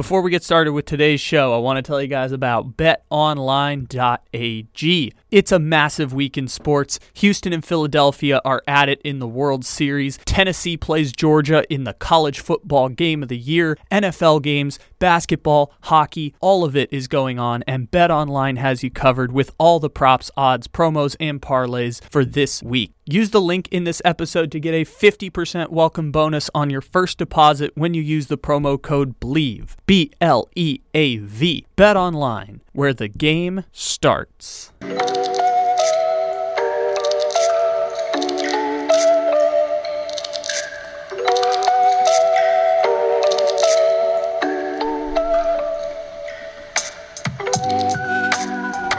Before we get started with today's show, I want to tell you guys about betonline.ag. It's a massive week in sports. Houston and Philadelphia are at it in the World Series. Tennessee plays Georgia in the college football game of the year. NFL games, basketball, hockey, all of it is going on, and BetOnline has you covered with all the props, odds, promos, and parlays for this week. Use the link in this episode to get a 50% welcome bonus on your first deposit when you use the promo code BLEAV. B L E A V. Bet online, where the game starts.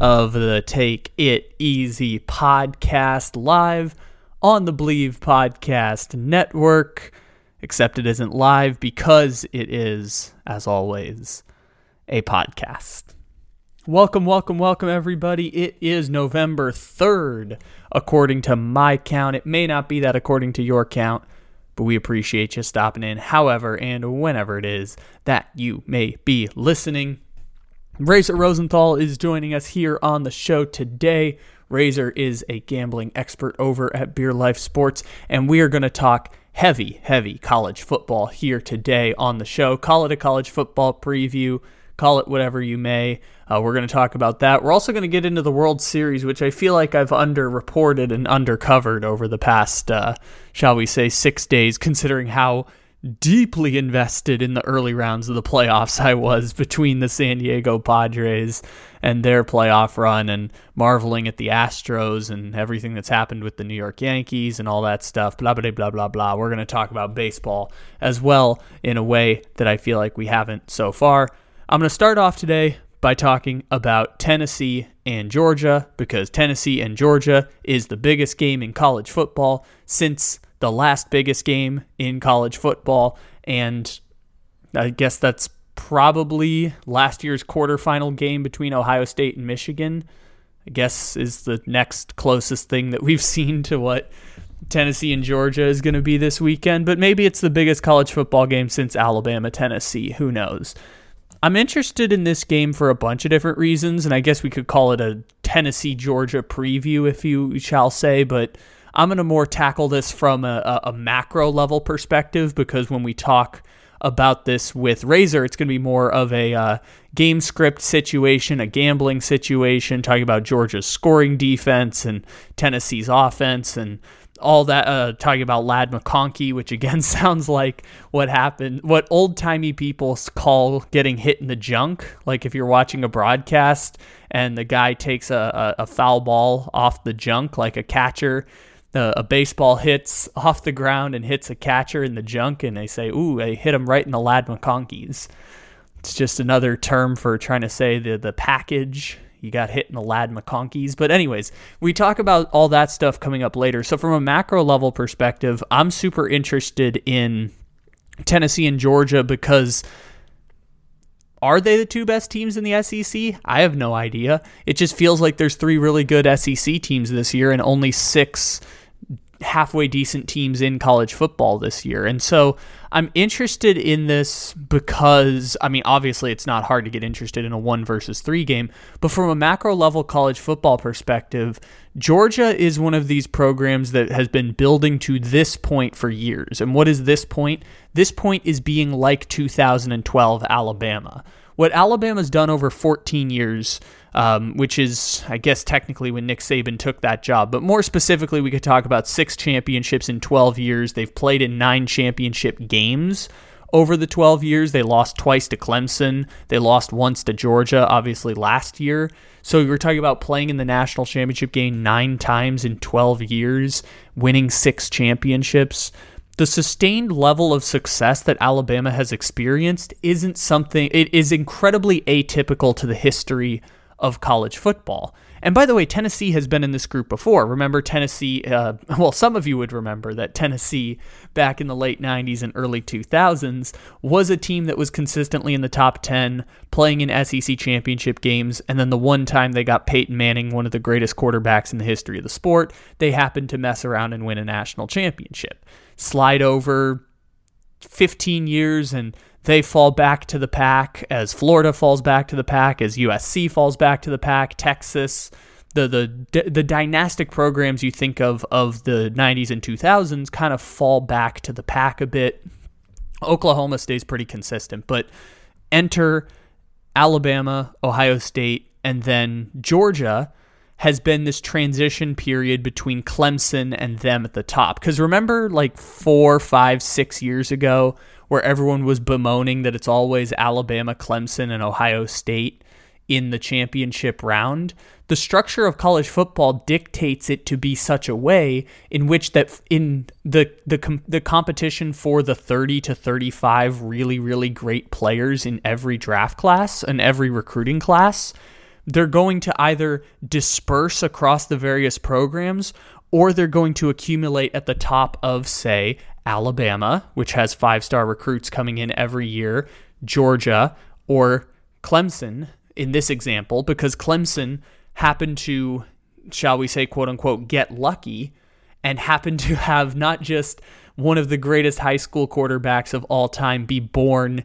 of the Take It Easy podcast live on the Bleav Podcast Network. Except it isn't live because it is, as always, a podcast. Welcome, welcome, welcome, everybody. It is November 3rd, according to my count. It may not be that according to your count, but we appreciate you stopping in, however and whenever it is that you may be listening. Razor Rosenthal is joining us here on the show today. Razor is a gambling expert over at Beer Life Sports, and we are going to talk heavy, heavy college football here today on the show. Call it a college football preview, call it whatever you may. Uh, we're going to talk about that. We're also going to get into the World Series, which I feel like I've underreported and undercovered over the past, uh, shall we say, six days, considering how deeply invested in the early rounds of the playoffs I was between the San Diego Padres and their playoff run and marveling at the Astros and everything that's happened with the New York Yankees and all that stuff. Blah, blah, blah, blah, blah. We're going to talk about baseball as well in a way that I feel like we haven't so far. I'm going to start off today by talking about Tennessee and Georgia because Tennessee and Georgia is the biggest game in college football since the last biggest game in college football. And I guess that's probably last year's quarterfinal game between Ohio State and Michigan. I guess is the next closest thing that we've seen to what Tennessee and Georgia is going to be this weekend. But maybe it's the biggest college football game since Alabama Tennessee. Who knows? I'm interested in this game for a bunch of different reasons, and I guess we could call it a Tennessee Georgia preview, if you shall say. But I'm going to more tackle this from a, a, macro level perspective because when we talk about this with Razor, it's going to be more of a uh, game script situation, a gambling situation, talking about Georgia's scoring defense and Tennessee's offense and all that uh, talking about Ladd McConkey, which again sounds like what happened, what old timey people call getting hit in the junk. Like if you're watching a broadcast and the guy takes a, a, a foul ball off the junk, like a catcher a baseball hits off the ground and hits a catcher in the junk, and they say, "Ooh, they hit him right in the Ladd McConkeys." It's just another term for trying to say the the package. You got hit in the Ladd McConkeys. But anyways, we talk about all that stuff coming up later. So from a macro level perspective, I'm super interested in Tennessee and Georgia because are they the two best teams in the SEC? I have no idea. It just feels like there's three really good SEC teams this year and only six halfway decent teams in college football this year. And so I'm interested in this because, I mean, obviously it's not hard to get interested in a one versus three game, but from a macro level college football perspective, Georgia is one of these programs that has been building to this point for years. And what is this point? This point is being like 2012 Alabama. What Alabama's done over 14 years um, which is, I guess, technically when Nick Saban took that job. But more specifically, we could talk about six championships in 12 years. They've played in nine championship games over the 12 years. They lost twice to Clemson. They lost once to Georgia, obviously, last year. So we're talking about playing in the national championship game nine times in 12 years, winning six championships. the sustained level of success that Alabama has experienced isn't something, it is incredibly atypical to the history of college football. And by the way, Tennessee has been in this group before. Remember Tennessee? Uh, well, some of you would remember that Tennessee back in the late 90s and early 2000s was a team that was consistently in the top 10, playing in SEC championship games. And then the one time they got Peyton Manning, one of the greatest quarterbacks in the history of the sport, they happened to mess around and win a national championship. Slide over 15 years and they fall back to the pack as Florida falls back to the pack, as USC falls back to the pack, Texas, the the the dynastic programs you think of of the 90s and 2000s kind of fall back to the pack a bit. Oklahoma stays pretty consistent, but enter Alabama, Ohio State, and then Georgia has been this transition period between Clemson and them at the top. Because remember, like four, five, six years ago, where everyone was bemoaning that it's always Alabama, Clemson, and Ohio State in the championship round. The structure of college football dictates it to be such a way in which that in the the the competition for the 30 to 35 really really great players in every draft class and every recruiting class, they're going to either disperse across the various programs or they're going to accumulate at the top of say Alabama, which has five star recruits coming in every year, Georgia, or Clemson in this example, because Clemson happened to, shall we say, quote unquote, get lucky and happened to have not just one of the greatest high school quarterbacks of all time be born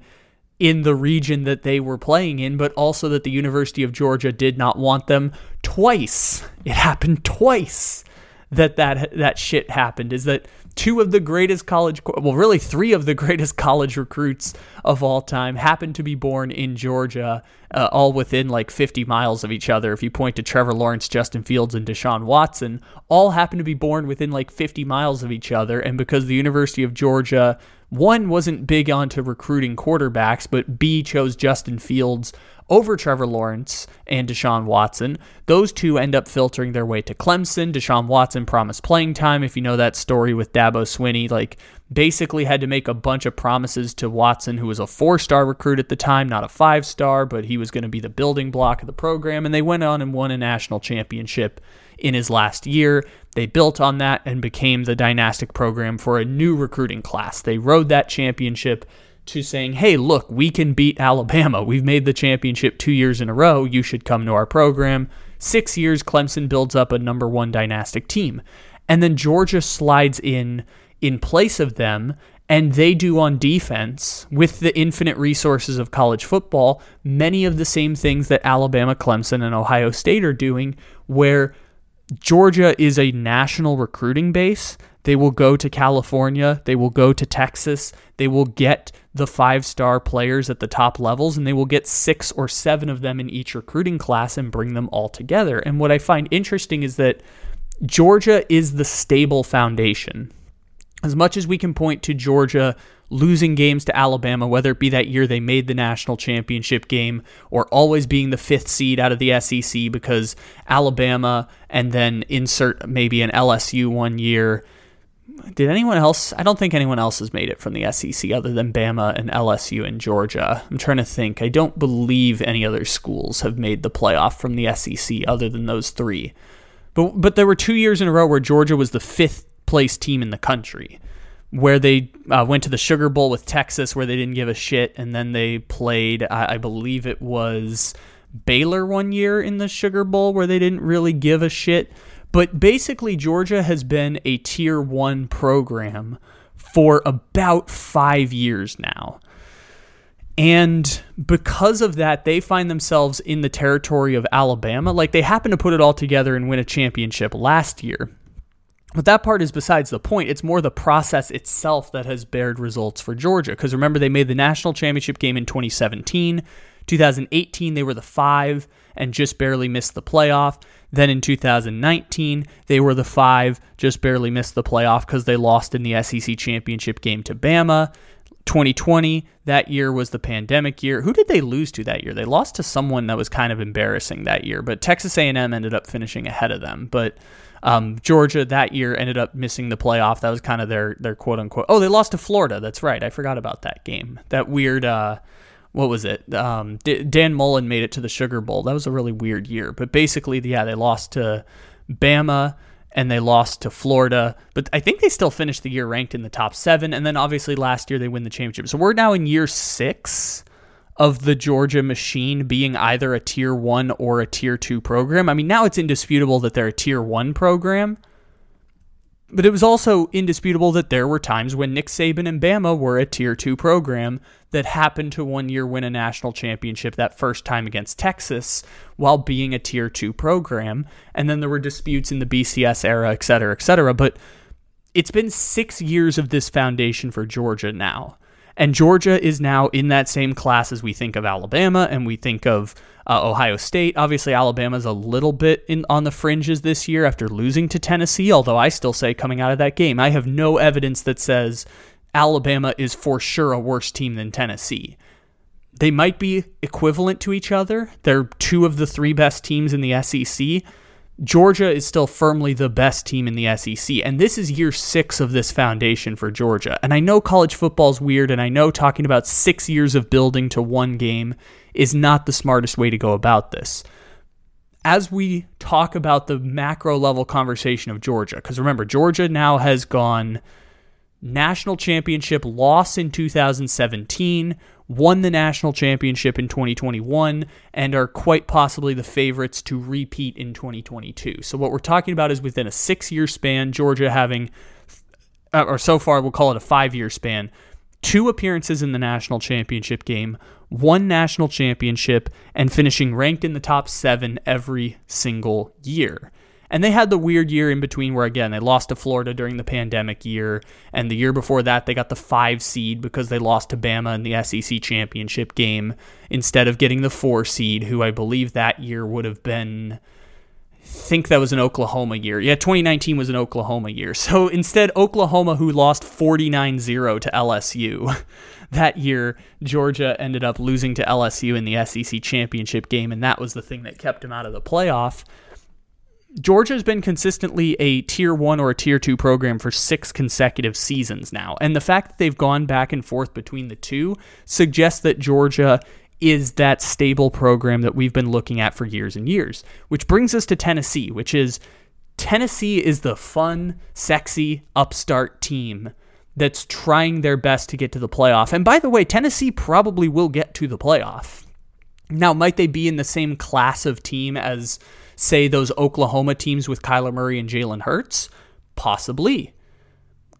in the region that they were playing in, but also that the University of Georgia did not want them twice. It happened twice that that that shit happened is that two of the greatest college, well, really three of the greatest college recruits of all time happened to be born in Georgia, uh, all within like 50 miles of each other. If you point to Trevor Lawrence, Justin Fields, and Deshaun Watson, all happened to be born within like 50 miles of each other. And because the University of Georgia, one, wasn't big onto recruiting quarterbacks, but B, chose Justin Fields over Trevor Lawrence and Deshaun Watson. Those two end up filtering their way to Clemson. Deshaun Watson promised playing time. If you know that story with Dabo Swinney, like basically had to make a bunch of promises to Watson, who was a four star recruit at the time, not a five star, but he was going to be the building block of the program. And they went on and won a national championship in his last year. They built on that and became the dynastic program for a new recruiting class. They rode that championship to saying, hey, look, we can beat Alabama. We've made the championship two years in a row. You should come to our program. Six years, Clemson builds up a number one dynastic team. And then Georgia slides in in place of them, and they do on defense with the infinite resources of college football many of the same things that Alabama, Clemson, and Ohio State are doing, where Georgia is a national recruiting base. They will go to California, they will go to Texas, they will get the five star players at the top levels, and they will get six or seven of them in each recruiting class and bring them all together. And what I find interesting is that Georgia is the stable foundation. As much as we can point to Georgia losing games to Alabama, whether it be that year they made the national championship game or always being the fifth seed out of the SEC because Alabama and then insert maybe an LSU one year did anyone else? I don't think anyone else has made it from the SEC other than Bama and LSU and Georgia. I'm trying to think. I don't believe any other schools have made the playoff from the SEC other than those three. But but there were two years in a row where Georgia was the fifth place team in the country, where they uh, went to the Sugar Bowl with Texas, where they didn't give a shit, and then they played. I, I believe it was Baylor one year in the Sugar Bowl, where they didn't really give a shit. But basically, Georgia has been a tier one program for about five years now. And because of that, they find themselves in the territory of Alabama. Like they happen to put it all together and win a championship last year. But that part is besides the point. It's more the process itself that has bared results for Georgia. Because remember, they made the national championship game in 2017. 2018, they were the five and just barely missed the playoff. Then in 2019, they were the five, just barely missed the playoff because they lost in the SEC championship game to Bama. 2020, that year was the pandemic year. Who did they lose to that year? They lost to someone that was kind of embarrassing that year, but Texas A&M ended up finishing ahead of them. But um, Georgia that year ended up missing the playoff. That was kind of their their quote unquote. Oh, they lost to Florida. That's right. I forgot about that game. That weird. Uh, what was it? Um, D- Dan Mullen made it to the Sugar Bowl. That was a really weird year. But basically, yeah, they lost to Bama and they lost to Florida. But I think they still finished the year ranked in the top seven. And then obviously last year they win the championship. So we're now in year six of the Georgia machine being either a tier one or a tier two program. I mean, now it's indisputable that they're a tier one program. But it was also indisputable that there were times when Nick Saban and Bama were a tier two program that happened to one year win a national championship that first time against Texas while being a tier two program. And then there were disputes in the BCS era, et cetera, et cetera. But it's been six years of this foundation for Georgia now. And Georgia is now in that same class as we think of Alabama and we think of uh, Ohio State. Obviously, Alabama's a little bit in on the fringes this year after losing to Tennessee, although I still say coming out of that game, I have no evidence that says Alabama is for sure a worse team than Tennessee. They might be equivalent to each other. They're two of the three best teams in the SEC. Georgia is still firmly the best team in the SEC. And this is year six of this foundation for Georgia. And I know college football is weird, and I know talking about six years of building to one game is not the smartest way to go about this. As we talk about the macro level conversation of Georgia, because remember, Georgia now has gone national championship loss in 2017, won the national championship in 2021, and are quite possibly the favorites to repeat in 2022. So, what we're talking about is within a six year span, Georgia having, uh, or so far, we'll call it a five year span, two appearances in the national championship game, one national championship, and finishing ranked in the top seven every single year. And they had the weird year in between where, again, they lost to Florida during the pandemic year. And the year before that, they got the five seed because they lost to Bama in the SEC championship game instead of getting the four seed, who I believe that year would have been. I think that was an Oklahoma year. Yeah, 2019 was an Oklahoma year. So instead, Oklahoma, who lost 49 0 to LSU, that year, Georgia ended up losing to LSU in the SEC championship game, and that was the thing that kept them out of the playoff. Georgia has been consistently a tier one or a tier two program for six consecutive seasons now. And the fact that they've gone back and forth between the two suggests that Georgia is that stable program that we've been looking at for years and years. Which brings us to Tennessee, which is Tennessee is the fun, sexy, upstart team that's trying their best to get to the playoff. And by the way, Tennessee probably will get to the playoff. Now, might they be in the same class of team as say, those Oklahoma teams with Kyler Murray and Jalen Hurts? Possibly.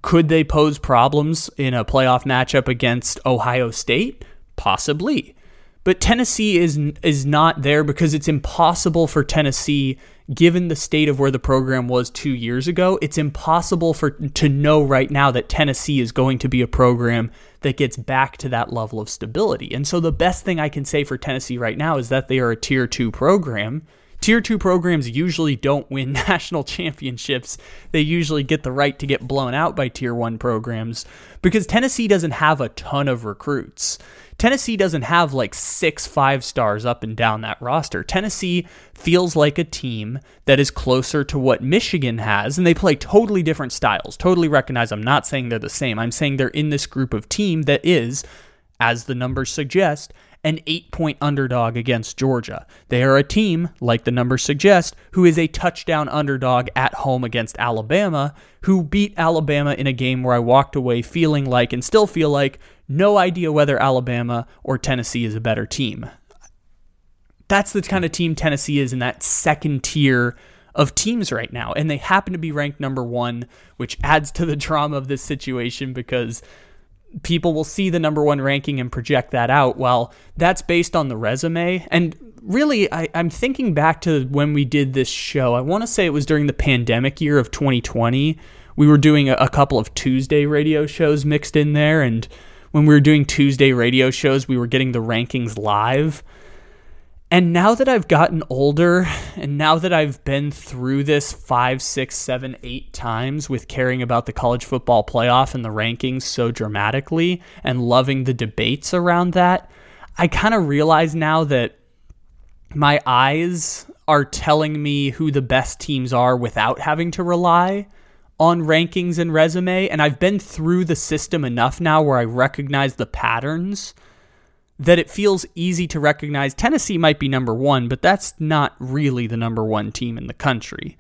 Could they pose problems in a playoff matchup against Ohio State? Possibly. But Tennessee is is not there because it's impossible for Tennessee given the state of where the program was 2 years ago. It's impossible for to know right now that Tennessee is going to be a program that gets back to that level of stability. And so the best thing I can say for Tennessee right now is that they are a tier 2 program Tier 2 programs usually don't win national championships. They usually get the right to get blown out by Tier 1 programs because Tennessee doesn't have a ton of recruits. Tennessee doesn't have like six five stars up and down that roster. Tennessee feels like a team that is closer to what Michigan has, and they play totally different styles. Totally recognize I'm not saying they're the same. I'm saying they're in this group of team that is, as the numbers suggest, an eight point underdog against Georgia. They are a team, like the numbers suggest, who is a touchdown underdog at home against Alabama, who beat Alabama in a game where I walked away feeling like and still feel like no idea whether Alabama or Tennessee is a better team. That's the kind of team Tennessee is in that second tier of teams right now. And they happen to be ranked number one, which adds to the drama of this situation because people will see the number one ranking and project that out. Well, that's based on the resume. And really, I, am thinking back to when we did this show. I want to say it was during the pandemic year of 2020. We were doing a, a couple of Tuesday radio shows mixed in there. And when we were doing Tuesday radio shows, we were getting the rankings live. And now that I've gotten older, and now that I've been through this five, six, seven, eight times with caring about the college football playoff and the rankings so dramatically and loving the debates around that, I kind of realize now that my eyes are telling me who the best teams are without having to rely on rankings and resume. And I've been through the system enough now where I recognize the patterns that it feels easy to recognize Tennessee might be number one, but that's not really the number one team in the country.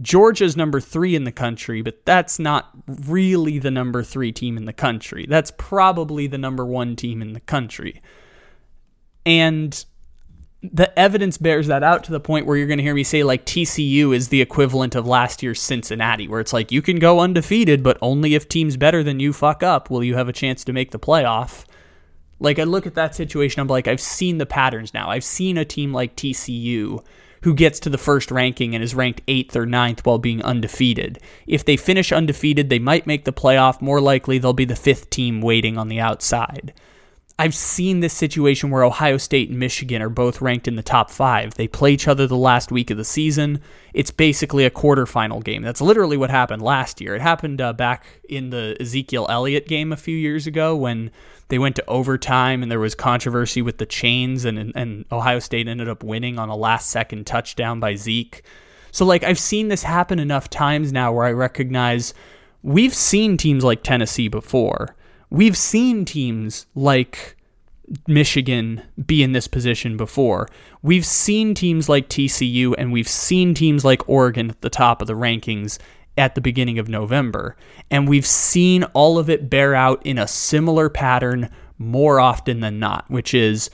Georgia's number three in the country, but that's not really the number three team in the country. That's probably the number one team in the country. And the evidence bears that out to the point where you're going to hear me say like TCU is the equivalent of last year's Cincinnati, where it's like you can go undefeated, but only if teams better than you fuck up will you have a chance to make the playoff. Like I look at that situation, I'm like, I've seen the patterns now. I've seen a team like TCU who gets to the first ranking and is ranked eighth or ninth while being undefeated. If they finish undefeated, they might make the playoff. More likely, they'll be the fifth team waiting on the outside. I've seen this situation where Ohio State and Michigan are both ranked in the top five. They play each other the last week of the season. It's basically a quarterfinal game. That's literally what happened last year. It happened uh, back in the Ezekiel Elliott game a few years ago when they went to overtime and there was controversy with the chains, and, and Ohio State ended up winning on a last second touchdown by Zeke. So, like, I've seen this happen enough times now where I recognize we've seen teams like Tennessee before we've seen teams like Michigan be in this position before. We've seen teams like TCU and we've seen teams like Oregon at the top of the rankings at the beginning of November. And we've seen all of it bear out in a similar pattern more often than not, which is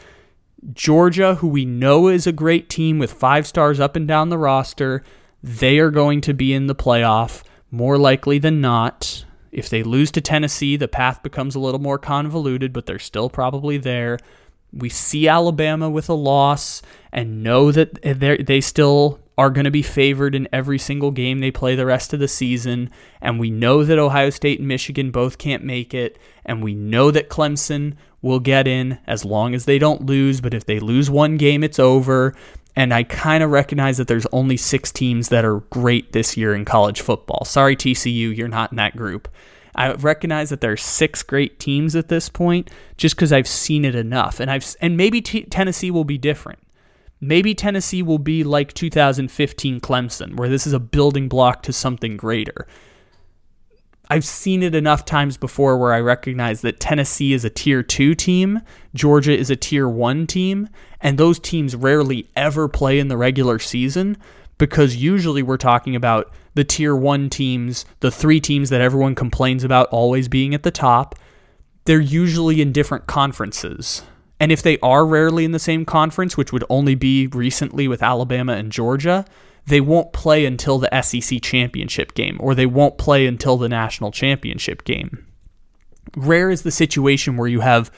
Georgia, who we know is a great team with five stars up and down the roster, they are going to be in the playoff more likely than not. If they lose to Tennessee, the path becomes a little more convoluted, but they're still probably there. We see Alabama with a loss and know that they still are going to be favored in every single game they play the rest of the season. And we know that Ohio State and Michigan both can't make it. And we know that Clemson will get in as long as they don't lose. But if they lose one game, it's over. And I kind of recognize that there's only six teams that are great this year in college football. Sorry, TCU, you're not in that group. I recognize that there are six great teams at this point, just because I've seen it enough, and I've and maybe t- Tennessee will be different. Maybe Tennessee will be like 2015 Clemson, where this is a building block to something greater. I've seen it enough times before where I recognize that Tennessee is a tier two team, Georgia is a tier one team, and those teams rarely ever play in the regular season because usually we're talking about the tier one teams, the three teams that everyone complains about always being at the top. They're usually in different conferences. And if they are rarely in the same conference, which would only be recently with Alabama and Georgia, they won't play until the SEC championship game or they won't play until the national championship game. Rare is the situation where you have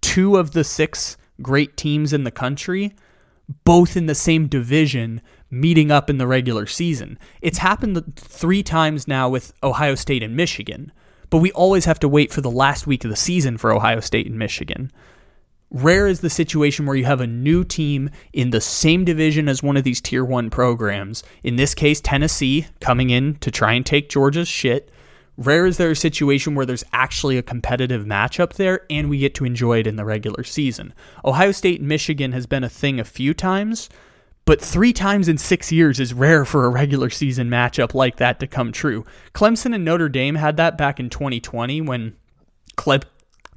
two of the six great teams in the country, both in the same division, meeting up in the regular season. It's happened three times now with Ohio State and Michigan, but we always have to wait for the last week of the season for Ohio State and Michigan. Rare is the situation where you have a new team in the same division as one of these tier one programs. In this case, Tennessee coming in to try and take Georgia's shit. Rare is there a situation where there's actually a competitive matchup there and we get to enjoy it in the regular season. Ohio State and Michigan has been a thing a few times, but three times in six years is rare for a regular season matchup like that to come true. Clemson and Notre Dame had that back in 2020 when Cle-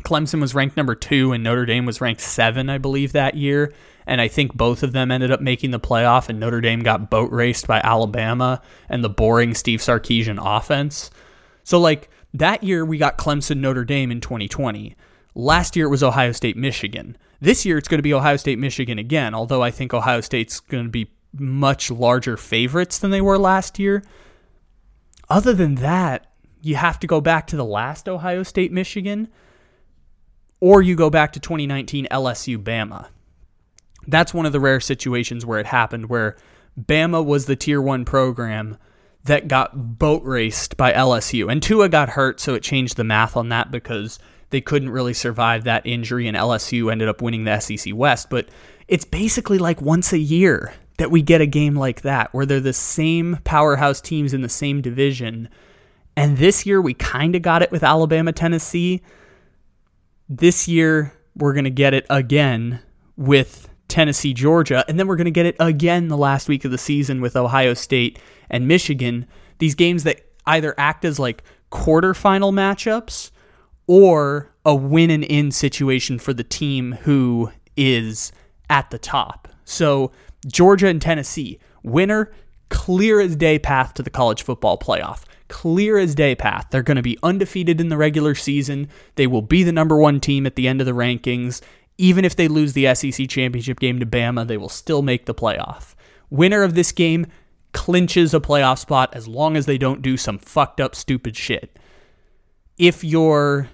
Clemson was ranked number two and Notre Dame was ranked seven, I believe, that year. And I think both of them ended up making the playoff, and Notre Dame got boat raced by Alabama and the boring Steve Sarkisian offense. So, like, that year we got Clemson Notre Dame in 2020. Last year it was Ohio State Michigan. This year it's going to be Ohio State Michigan again, although I think Ohio State's going to be much larger favorites than they were last year. Other than that, you have to go back to the last Ohio State Michigan or you go back to 2019 LSU Bama. That's one of the rare situations where it happened where Bama was the tier one program that got boat raced by LSU. And Tua got hurt, so it changed the math on that because they couldn't really survive that injury, and LSU ended up winning the SEC West. But it's basically like once a year that we get a game like that where they're the same powerhouse teams in the same division. And this year we kind of got it with Alabama, Tennessee. This year we're going to get it again with Tennessee, Georgia, and then we're going to get it again the last week of the season with Ohio State and Michigan. These games that either act as like quarterfinal matchups or a win and in situation for the team who is at the top. So, Georgia and Tennessee, winner, clear as day path to the college football playoff. Clear as day path. They're going to be undefeated in the regular season. They will be the number one team at the end of the rankings. Even if they lose the SEC championship game to Bama, they will still make the playoff. Winner of this game clinches a playoff spot as long as they don't do some fucked up, stupid shit. If you're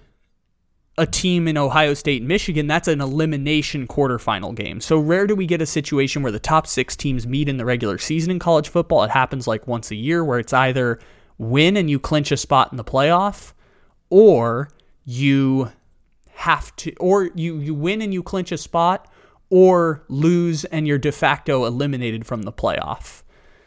a team in Ohio State and Michigan, that's an elimination quarterfinal game. So rare do we get a situation where the top six teams meet in the regular season in college football. It happens like once a year where it's either win and you clinch a spot in the playoff, or you have to or you, you win and you clinch a spot, or lose and you're de facto eliminated from the playoff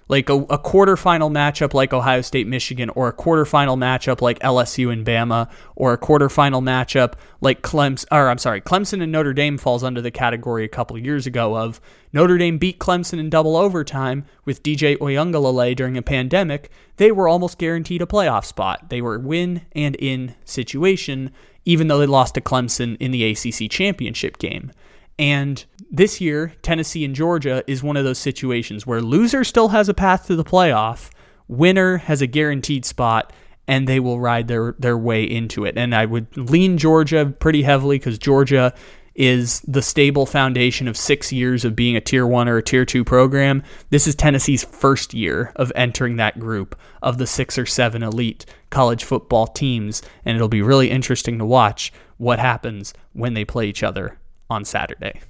like a, a quarterfinal matchup like Ohio State Michigan, or a quarterfinal matchup like LSU and Bama, or a quarterfinal matchup like Clemson, or I'm sorry, Clemson and Notre Dame falls under the category a couple years ago of Notre Dame beat Clemson in double overtime with DJ Uiagalelei during a pandemic. They were almost guaranteed a playoff spot. They were win and in situation, even though they lost to Clemson in the ACC championship game. And this year, Tennessee and Georgia is one of those situations where loser still has a path to the playoff, winner has a guaranteed spot, and they will ride their, their way into it. And I would lean Georgia pretty heavily because Georgia is the stable foundation of six years of being a tier one or a tier two program. This is Tennessee's first year of entering that group of the six or seven elite college football teams. And it'll be really interesting to watch what happens when they play each other on Saturday.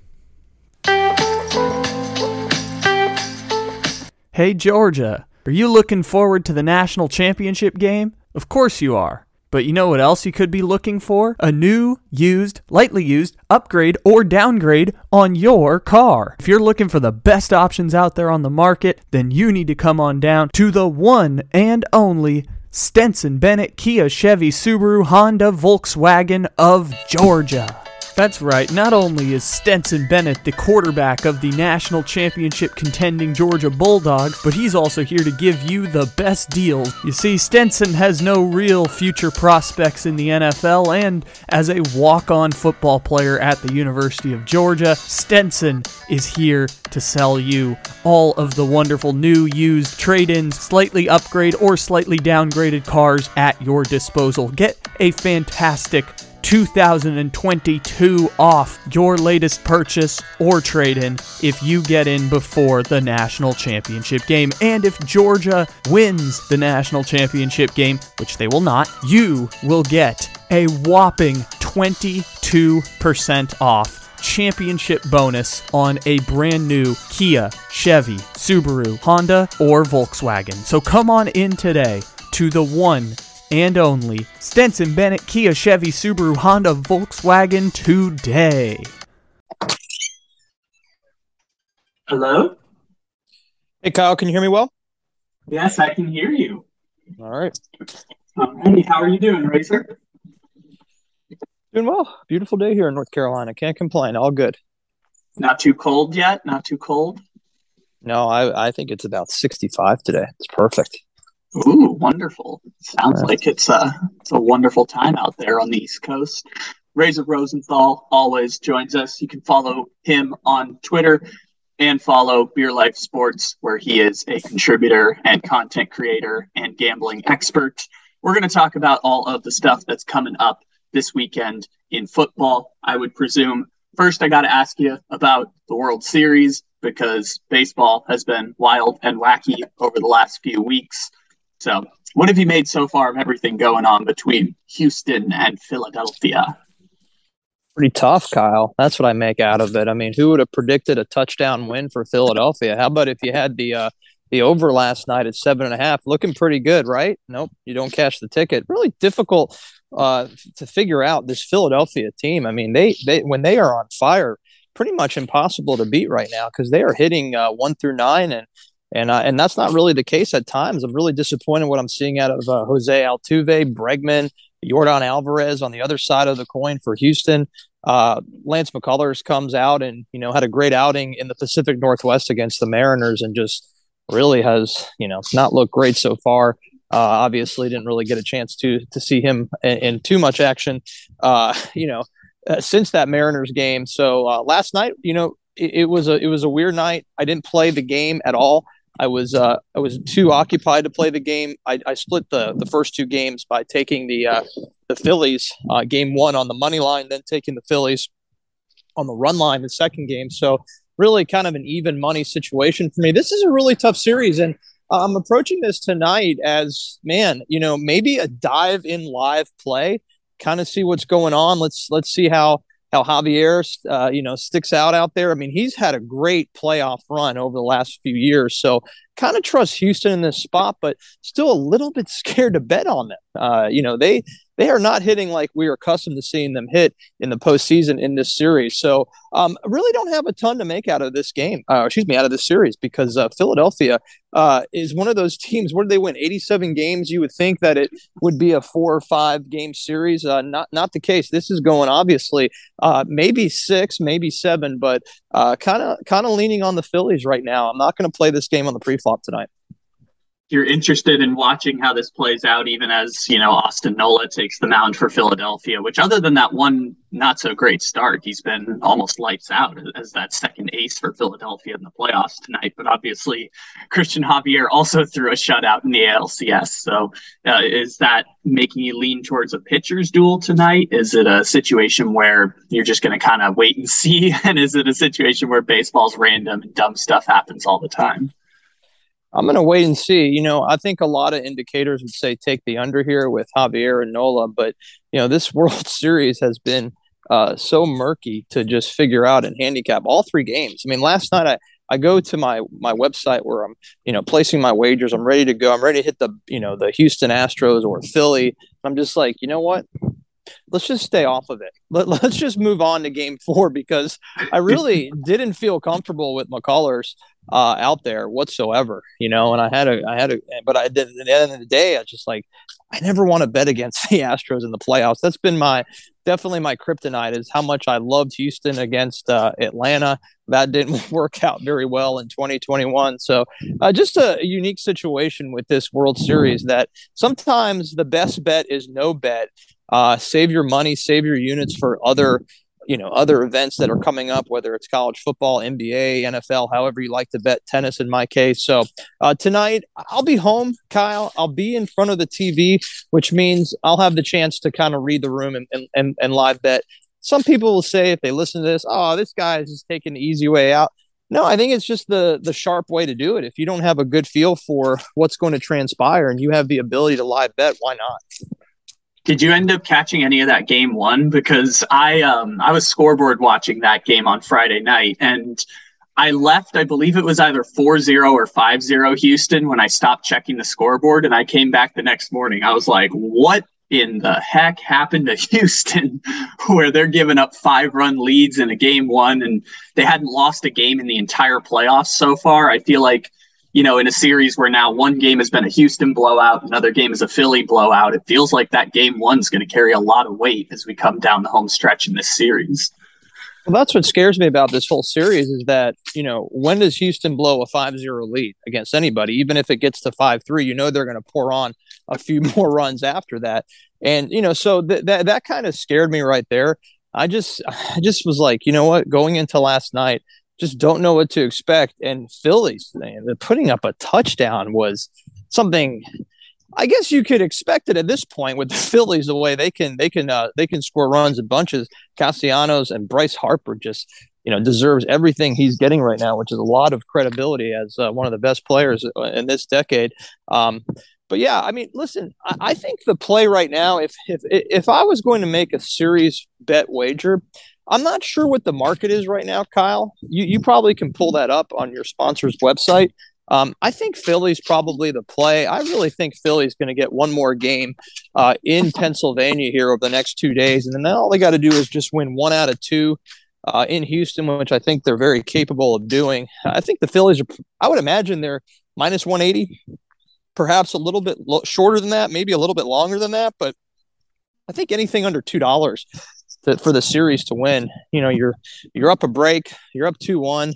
Hey, Georgia, are you looking forward to the national championship game? Of course you are. But you know what else you could be looking for? A new, used, lightly used, upgrade, or downgrade on your car. If you're looking for the best options out there on the market, then you need to come on down to the one and only Stetson Bennett Kia Chevy Subaru Honda Volkswagen of Georgia. That's right, not only is Stetson Bennett the quarterback of the national championship contending Georgia Bulldogs, but he's also here to give you the best deals. You see, Stetson has no real future prospects in the NFL, and as a walk on football player at the University of Georgia, Stetson is here to sell you all of the wonderful new, used, trade ins, slightly upgrade, or slightly downgraded cars at your disposal. Get a fantastic 2022 off your latest purchase or trade in if you get in before the national championship game. And if Georgia wins the national championship game, which they will not, you will get a whopping 22% off championship bonus on a brand new Kia, Chevy, Subaru, Honda, or Volkswagen. So come on in today to the one and only Stetson Bennett Kia Chevy Subaru Honda Volkswagen today. Hello? Hey Kyle, can you hear me well? Yes, I can hear you. All right. Um, hey, how are you doing, Razor? Doing well. Beautiful day here in North Carolina. Can't complain. All good. Not too cold yet? Not too cold? No, I, I think it's about 65 today. It's perfect. Ooh, wonderful! Sounds like it's a it's a wonderful time out there on the East Coast. Razor Rosenthal always joins us. You can follow him on Twitter and follow Beer Life Sports, where he is a contributor and content creator and gambling expert. We're going to talk about all of the stuff that's coming up this weekend in football. I would presume first I got to ask you about the World Series because baseball has been wild and wacky over the last few weeks. So, what have you made so far of everything going on between Houston and Philadelphia? Pretty tough, Kyle. That's what I make out of it. I mean, who would have predicted a touchdown win for Philadelphia? How about if you had the uh, the over last night at seven and a half, looking pretty good, right? Nope, you don't cash the ticket. Really difficult uh, to figure out this Philadelphia team. I mean, they they when they are on fire, pretty much impossible to beat right now because they are hitting uh, one through nine, and and uh, and that's not really the case at times. I'm really disappointed what I'm seeing out of uh, Jose Altuve, Bregman, Yordan Alvarez on the other side of the coin for Houston. Uh, Lance McCullers comes out and you know had a great outing in the Pacific Northwest against the Mariners and just really has you know not looked great so far. Uh, obviously, didn't really get a chance to to see him in, in too much action. Uh, you know, uh, since that Mariners game. So last night, you know, it, it, was a it was a weird night. I didn't play the game at all. I was uh, I was too occupied to play the game. I, I split the the first two games by taking the uh, the Phillies uh, game one on the money line, then taking the Phillies on the run line the second game. So really kind of an even money situation for me. This is a really tough series, and I'm approaching this tonight as man, you know, maybe a dive in live play, kind of see what's going on. Let's let's see how how Javier, uh, you know, sticks out out there. I mean, he's had a great playoff run over the last few years. So kind of trust Houston in this spot, but still a little bit scared to bet on them. Uh, you know, they they are not hitting like we are accustomed to seeing them hit in the postseason in this series. So, um, really don't have a ton to make out of this game. Uh, excuse me, out of this series because uh, Philadelphia uh, is one of those teams. Where did they win? Eighty-seven games. You would think that it would be a four or five game series. Uh, not not the case. This is going obviously uh, maybe six, maybe seven, but kind of kind of leaning on the Phillies right now. I'm not going to play this game on the pre-flop tonight you're interested in watching how this plays out, even as you know Austin Nola takes the mound for Philadelphia. Which, other than that one not so great start, he's been almost lights out as that second ace for Philadelphia in the playoffs tonight. But obviously, Cristian Javier also threw a shutout in the ALCS. So, uh, is that making you lean towards a pitcher's duel tonight? Is it a situation where you're just going to kind of wait and see, and is it a situation where baseball's random and dumb stuff happens all the time? I'm going to wait and see. You know, I think a lot of indicators would say take the under here with Javier and Nola, but you know, this World Series has been uh, so murky to just figure out and handicap all three games. I mean, last night I I go to my my website where I'm you know placing my wagers. I'm ready to go. I'm ready to hit the you know the Houston Astros or Philly. I'm just like, you know what? Let's just stay off of it. Let, us just move on to game four because I really didn't feel comfortable with McCullers uh, out there whatsoever, you know. And I had a, I had a, but I did at the end of the day, I just like, I never want to bet against the Astros in the playoffs. That's been my definitely my kryptonite is how much I loved Houston against uh, Atlanta. That didn't work out very well in 2021. So uh, just a unique situation with this World Series that sometimes the best bet is no bet uh, save your money, save your units for other, you know, other events that are coming up, whether it's college football, NBA, NFL, however you like to bet, tennis in my case. So uh, tonight I'll be home, Kyle. I'll be in front of the TV, which means I'll have the chance to kind of read the room and, and, and, and live bet. Some people will say if they listen to this, oh, this guy is just taking the easy way out. No, I think it's just the the sharp way to do it. If you don't have a good feel for what's going to transpire and you have the ability to live bet, why not? Did you end up catching any of that game one? Because I um I was scoreboard watching that game on Friday night and I left, I believe it was either 4-0 or 5-0 Houston when I stopped checking the scoreboard and I came back the next morning. I was like, what in the heck happened to Houston where they're giving up five run leads in a game one and they hadn't lost a game in the entire playoffs so far? I feel like you know, in a series where now one game has been a Houston blowout, another game is a Philly blowout, it feels like that game one's going to carry a lot of weight as we come down the home stretch in this series. Well, that's what scares me about this whole series is that, you know, when does Houston blow a 5 0 lead against anybody? Even if it gets to 5 3, you know, they're going to pour on a few more runs after that. And, you know, so th- that, that kind of scared me right there. I just, I just was like, you know what, going into last night, just don't know what to expect. And Phillies, man, putting up a touchdown was something. I guess you could expect it at this point with the Phillies, the way they can they can uh, they can score runs in bunches. Castellanos and Bryce Harper just you know deserves everything he's getting right now, which is a lot of credibility as uh, one of the best players in this decade. Um, but yeah, I mean, listen, I, I, think the play right now, if if if I was going to make a series bet wager, I'm not sure what the market is right now, Kyle. You, you probably can pull that up on your sponsor's website. Um, I think Philly's probably the play. I really think Philly's going to get one more game uh, in Pennsylvania here over the next two days, and then all they got to do is just win one out of two. uh, in Houston, which I think they're very capable of doing. I think the Phillies are, I would imagine they're minus 180, perhaps a little bit lo- shorter than that, maybe a little bit longer than that, but I think anything under two dollars for the series to win. You know, you're you're up a break, you're up two one.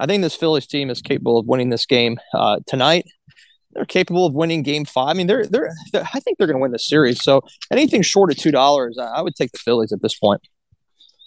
I think this Phillies team is capable of winning this game uh, tonight. They're capable of winning Game Five. I mean, they're they're. they're I think they're going to win the series. So anything short of two dollars, I would take the Phillies at this point.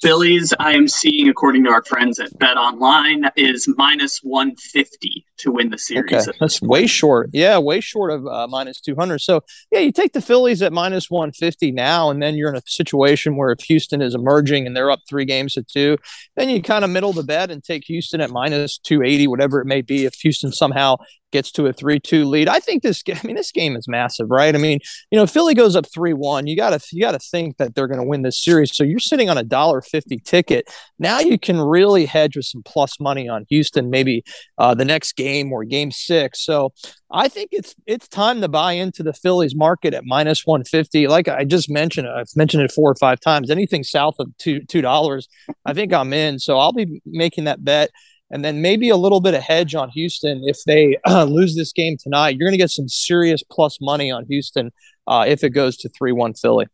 Phillies, I am seeing, according to our friends at Bet Online, is minus 150 to win the series. Okay. That's way short. Yeah, way short of uh, minus 200. So, yeah, you take the Phillies at minus 150 now, and then you're in a situation where if Houston is emerging and they're up three games to two, then you kind of middle the bet and take Houston at minus 280, whatever it may be. If Houston somehow gets to a 3-2 lead. I think this I mean this game is massive, right? I mean, you know, Philly goes up 3-1. You got to you got to think that they're going to win this series. So you're sitting on a dollar 50 ticket. Now you can really hedge with some plus money on Houston maybe uh, the next game or game 6. So I think it's it's time to buy into the Phillies market at minus 150. Like I just mentioned, I've mentioned it four or five times. Anything south of two two dollars, I think I'm in. So I'll be making that bet and then maybe a little bit of hedge on Houston if they uh, lose this game tonight. You're going to get some serious plus money on Houston uh, if it goes to three one Philly.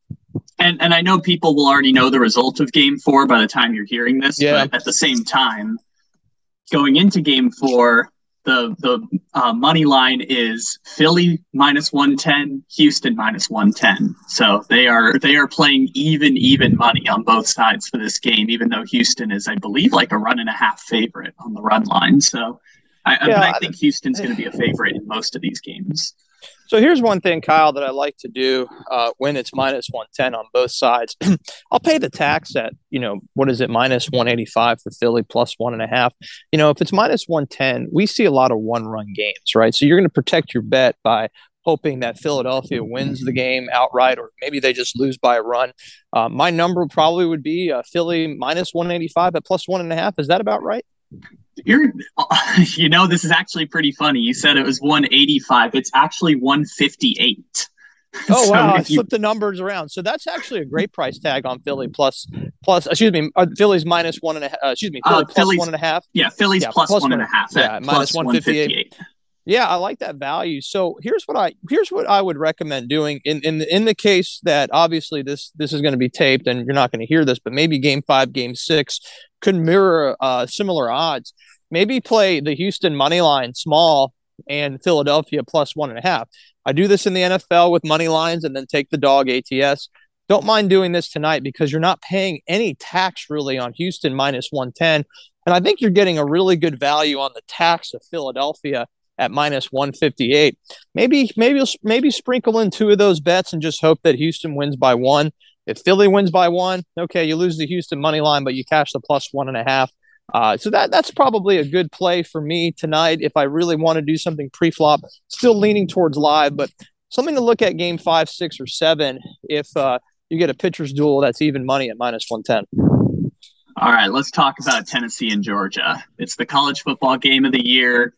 And and I know people will already know the result of Game Four by the time you're hearing this. Yeah. But at the same time, going into Game Four, the the uh, money line is Philly minus one ten, Houston minus one ten. So they are they are playing even even money on both sides for this game, even though Houston is, I believe, like a run and a half favorite on the run line. So I, yeah, I, I think Houston's going to be a favorite in most of these games. So here's one thing, Kyle, that I like to do uh, when it's minus 110 on both sides. I'll pay the tax at, you know, what is it, minus 185 for Philly, plus one and a half. You know, if it's minus 110, we see a lot of one run games, right? So you're going to protect your bet by hoping that Philadelphia wins the game outright, or maybe they just lose by a run. Uh, my number probably would be uh, Philly minus 185 at plus one and a half. Is that about right? You're, you know, this is actually pretty funny. You said it was 185. It's actually 158. Oh so wow! I you... flipped the numbers around. So that's actually a great price tag on Philly plus plus. Excuse me, uh, Philly's minus one and a. Uh, excuse me, Philly uh, plus one and a half. Yeah, Philly's yeah, plus, plus one, one and a half. Yeah, minus one fifty eight. Yeah, I like that value. So here's what I here's what I would recommend doing in in the, in the case that obviously this this is going to be taped and you're not going to hear this, but maybe game five, game six could mirror uh, similar odds. Maybe play the Houston money line small and Philadelphia plus one and a half. I do this in the NFL with money lines and then take the dog ATS. Don't mind doing this tonight because you're not paying any tax really on Houston minus 110. And I think you're getting a really good value on the tax of Philadelphia at minus 158. Maybe maybe maybe sprinkle in two of those bets and just hope that Houston wins by one. If Philly wins by one, okay, you lose the Houston money line, but you cash the plus one and a half. Uh, so that that's probably a good play for me tonight if I really want to do something pre-flop. Still leaning towards live, but something to look at game five, six, or seven if uh, you get a pitcher's duel that's even money at minus one ten. All right, let's talk about Tennessee and Georgia. It's the college football game of the year.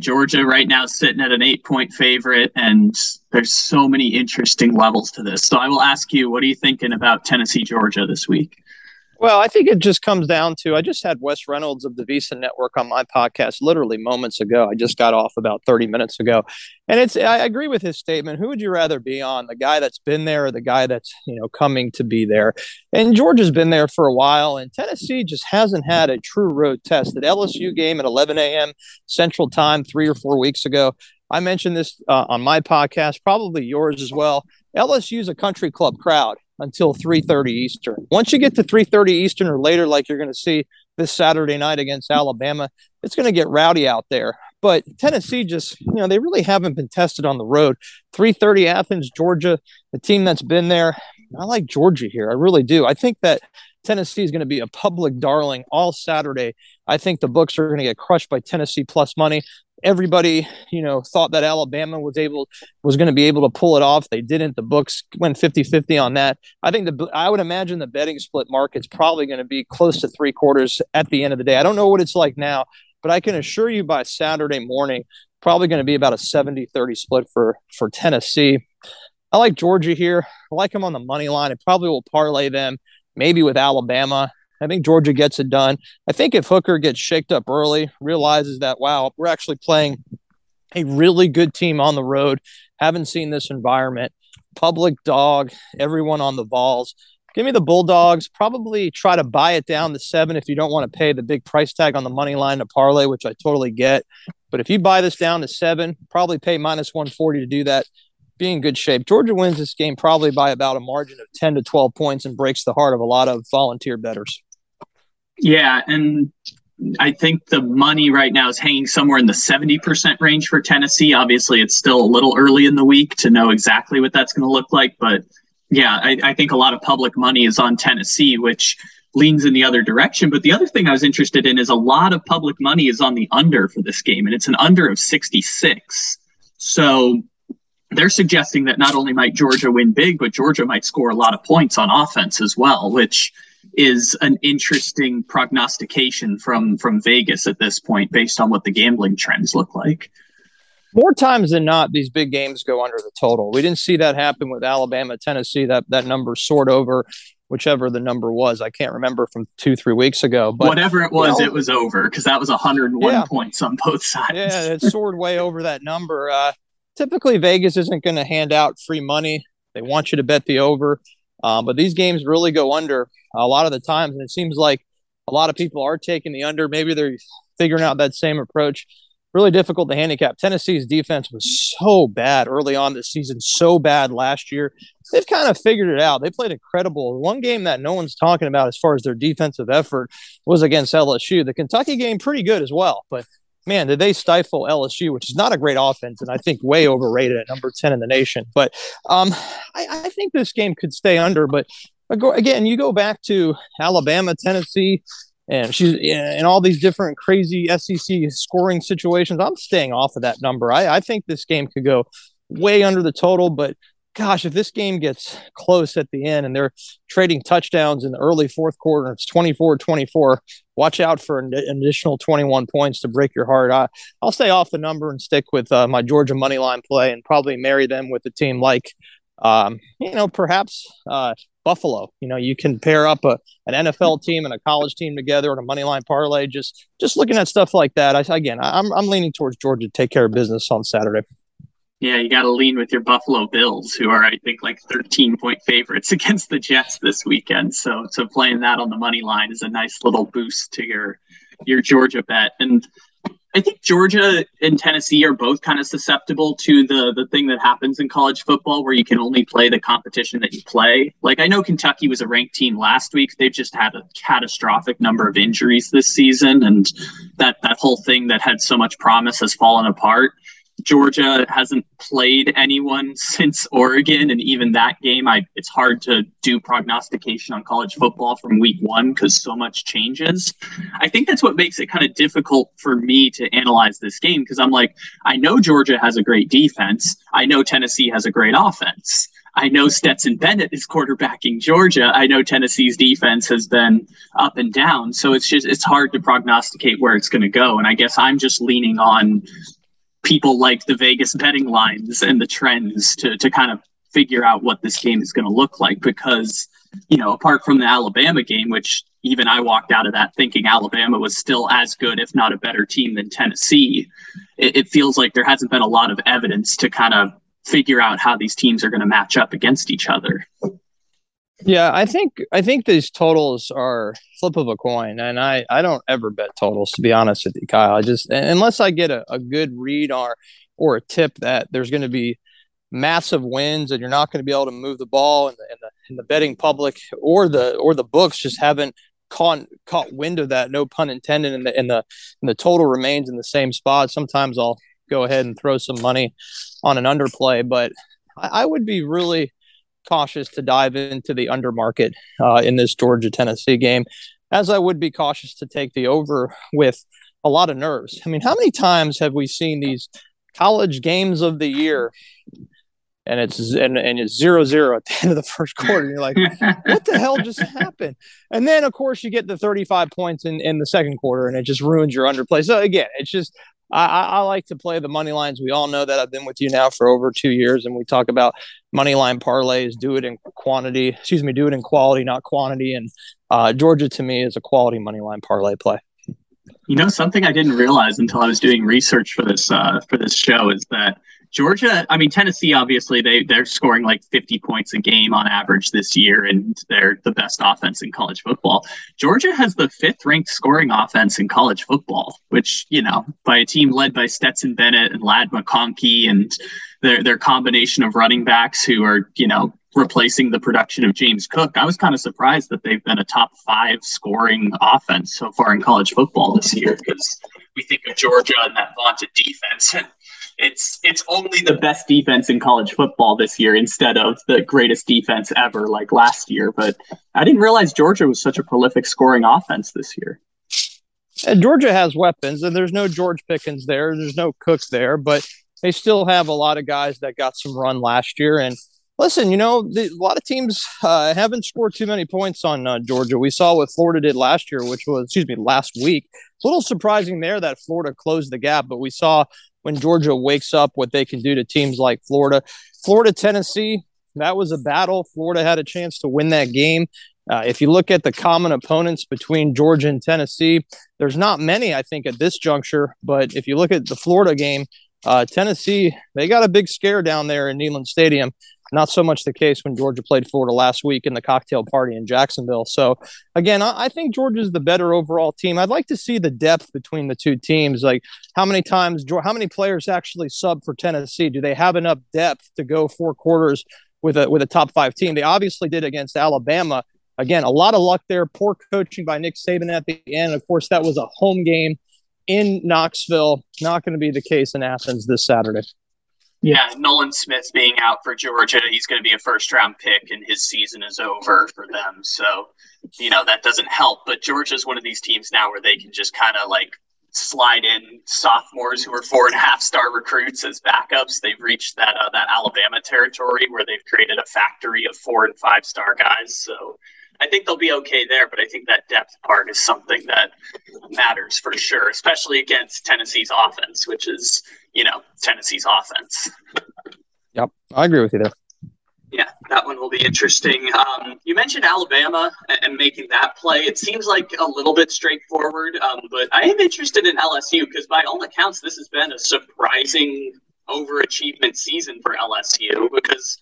Georgia right now sitting at an eight point favorite, and there's so many interesting levels to this. So I will ask you, what are you thinking about Tennessee, Georgia this week? Well, I think it just comes down to I just had Wes Reynolds of the VSiN Network on my podcast literally moments ago. I just got off about 30 minutes ago. And it's I agree with his statement. Who would you rather be on? The guy that's been there or the guy that's, you know, coming to be there? And Georgia's been there for a while and Tennessee just hasn't had a true road test. That LSU game at 11 a.m. Central Time 3 or 4 weeks ago. I mentioned this uh, on my podcast, probably yours as well. LSU's a country club crowd until 3:30 Eastern. Once you get to 3:30 Eastern or later like you're going to see this Saturday night against Alabama, it's going to get rowdy out there. But Tennessee just, you know, they really haven't been tested on the road. 3:30 Athens, Georgia, the team that's been there. I like Georgia here. I really do. I think that Tennessee is going to be a public darling all Saturday. I think the books are going to get crushed by Tennessee plus money everybody you know thought that alabama was able was going to be able to pull it off. They didn't. The books went 50-50 on that. I think the i would imagine the betting split market's probably going to be close to three quarters at the end of the day. I don't know what it's like now but i can assure you by saturday morning probably going to be about a 70-30 split for for tennessee. I like georgia here. I like them on the money line. I probably will parlay them maybe with alabama I think Georgia gets it done. I think if Hooker gets shaked up early, realizes that wow, we're actually playing a really good team on the road. Haven't seen this environment. Public dog, everyone on the Vols. Give me the Bulldogs. Probably try to buy it down to seven if you don't want to pay the big price tag on the money line to parlay, which I totally get. But if you buy this down to seven, probably pay minus 140 to do that. Be in good shape. Georgia wins this game probably by about a margin of 10 to 12 points and breaks the heart of a lot of volunteer bettors. Yeah, and I think the money right now is hanging somewhere in the 70% range for Tennessee. Obviously, it's still a little early in the week to know exactly what that's going to look like, but yeah, I, I think a lot of public money is on Tennessee, which leans in the other direction. But the other thing I was interested in is a lot of public money is on the under for this game, and it's an under of 66. So they're suggesting that not only might Georgia win big, but Georgia might score a lot of points on offense as well, which is an interesting prognostication from from Vegas at this point based on what the gambling trends look like more times than not, these big games go under the total. We didn't see that happen with Alabama, Tennessee. That that number soared over, whichever the number was. I can't remember from two, three weeks ago. But whatever it was, you know, it was over because that was 101 yeah. points on both sides. Yeah, it soared way over that number. Uh, typically, Vegas isn't going to hand out free money. They want you to bet the over, um, but these games really go under a lot of the times, and it seems like a lot of people are taking the under. Maybe they're figuring out that same approach really difficult to handicap. Tennessee's defense was so bad early on this season, so bad last year. They've kind of figured it out. They played incredible. One game that no one's talking about as far as their defensive effort was against LSU. The Kentucky game, pretty good as well. But man, did they stifle LSU, which is not a great offense, and I think way overrated at number 10 in the nation. But um, I, I think this game could stay under. But again, you go back to Alabama, Tennessee and she's in all these different crazy SEC scoring situations. I'm staying off of that number. I, I think this game could go way under the total, but gosh, if this game gets close at the end and they're trading touchdowns in the early fourth quarter, it's 24 24, watch out for an additional 21 points to break your heart. I, will stay off the number and stick with uh, my Georgia money line play and probably marry them with a team like, um, you know, perhaps uh, Buffalo. You know, you can pair up a, an NFL team and a college team together on a money line parlay. Just just looking at stuff like that. I, again, I'm I'm leaning towards Georgia to take care of business on Saturday. Yeah, you got to lean with your Buffalo Bills, who are I think like 13 point favorites against the Jets this weekend. So so playing that on the money line is a nice little boost to your your Georgia bet. And I think Georgia and Tennessee are both kind of susceptible to the the thing that happens in college football where you can only play the competition that you play. Like I know Kentucky was a ranked team last week. They've just had a catastrophic number of injuries this season and that that whole thing that had so much promise has fallen apart. Georgia hasn't played anyone since Oregon, and even that game, I it's hard to do prognostication on college football from week one because so much changes. I think that's what makes it kind of difficult for me to analyze this game because I'm like, I know Georgia has a great defense, I know Tennessee has a great offense. I know Stetson Bennett is quarterbacking Georgia. I know Tennessee's defense has been up and down. So it's just it's hard to prognosticate where it's going to go. And I guess I'm just leaning on people like the Vegas betting lines and the trends to, to kind of figure out what this game is going to look like because, you know, apart from the Alabama game, which even I walked out of that thinking Alabama was still as good, if not a better team than Tennessee, it, it feels like there hasn't been a lot of evidence to kind of figure out how these teams are going to match up against each other. Yeah, I think I think these totals are flip of a coin, and I I don't ever bet totals to be honest with you, Kyle. I just unless I get a, a good read or or a tip that there's going to be massive wins and you're not going to be able to move the ball, and the, and the and the betting public or the or the books just haven't caught caught wind of that. No pun intended, and the and the and the total remains in the same spot. Sometimes I'll go ahead and throw some money on an underplay, but I, I would be really cautious to dive into the under market uh, in this Georgia Tennessee game, as I would be cautious to take the over with a lot of nerves. I mean, how many times have we seen these college games of the year? And it's and, and it's zero zero at the end of the first quarter. You're like, what the hell just happened? And then of course you get the 35 points in, in the second quarter and it just ruins your underplay. So again, it's just I, I, like to play the money lines. We all know that I've been with you now for over two years, and we talk about money line parlays. Do it in quantity, excuse me, do it in quality, not quantity. And uh, Georgia to me is a quality money line parlay play. You know, something I didn't realize until I was doing research for this uh, for this show is that Georgia, I mean Tennessee, obviously they they're scoring like 50 points a game on average this year, and they're the best offense in college football. Georgia has the fifth ranked scoring offense in college football, which you know by a team led by Stetson Bennett and Ladd McConkey and their their combination of running backs who are you know replacing the production of James Cook. I was kind of surprised that they've been a top five scoring offense so far in college football this year because we think of Georgia and that vaunted defense. It's it's only the best defense in college football this year instead of the greatest defense ever like last year. But I didn't realize Georgia was such a prolific scoring offense this year. And Georgia has weapons, and there's no George Pickens there. There's no Cook there, but they still have a lot of guys that got some run last year. And listen, you know, the, a lot of teams uh, haven't scored too many points on uh, Georgia. We saw what Florida did last year, which was, excuse me, last week. It's a little surprising there that Florida closed the gap, but we saw when Georgia wakes up, what they can do to teams like Florida. Florida, Tennessee, that was a battle. Florida had a chance to win that game. Uh, if you look at the common opponents between Georgia and Tennessee, there's not many, I think, at this juncture. But if you look at the Florida game, uh, Tennessee, they got a big scare down there in Neyland Stadium. Not so much the case when Georgia played Florida last week in the cocktail party in Jacksonville. So, again, I, I think Georgia's the better overall team. I'd like to see the depth between the two teams. Like, how many times, how many players actually sub for Tennessee? Do they have enough depth to go four quarters with a with a top five team? They obviously did against Alabama. Again, a lot of luck there. Poor coaching by Nick Saban at the end. Of course, that was a home game in Knoxville. Not going to be the case in Athens this Saturday. Yeah, Nolan Smith being out for Georgia, he's going to be a first round pick, and his season is over for them. So, you know, that doesn't help. But Georgia's one of these teams now where they can just kind of like slide in sophomores who are four and a half star recruits as backups. They've reached that uh, that Alabama territory where they've created a factory of four and five star guys. So I think they'll be okay there, but I think that depth part is something that matters for sure, especially against Tennessee's offense, which is, you know, Tennessee's offense. Yep, I agree with you there. Yeah, that one will be interesting. Um, you mentioned Alabama and making that play. It seems like a little bit straightforward, um, but I am interested in LSU because, by all accounts, this has been a surprising overachievement season for LSU because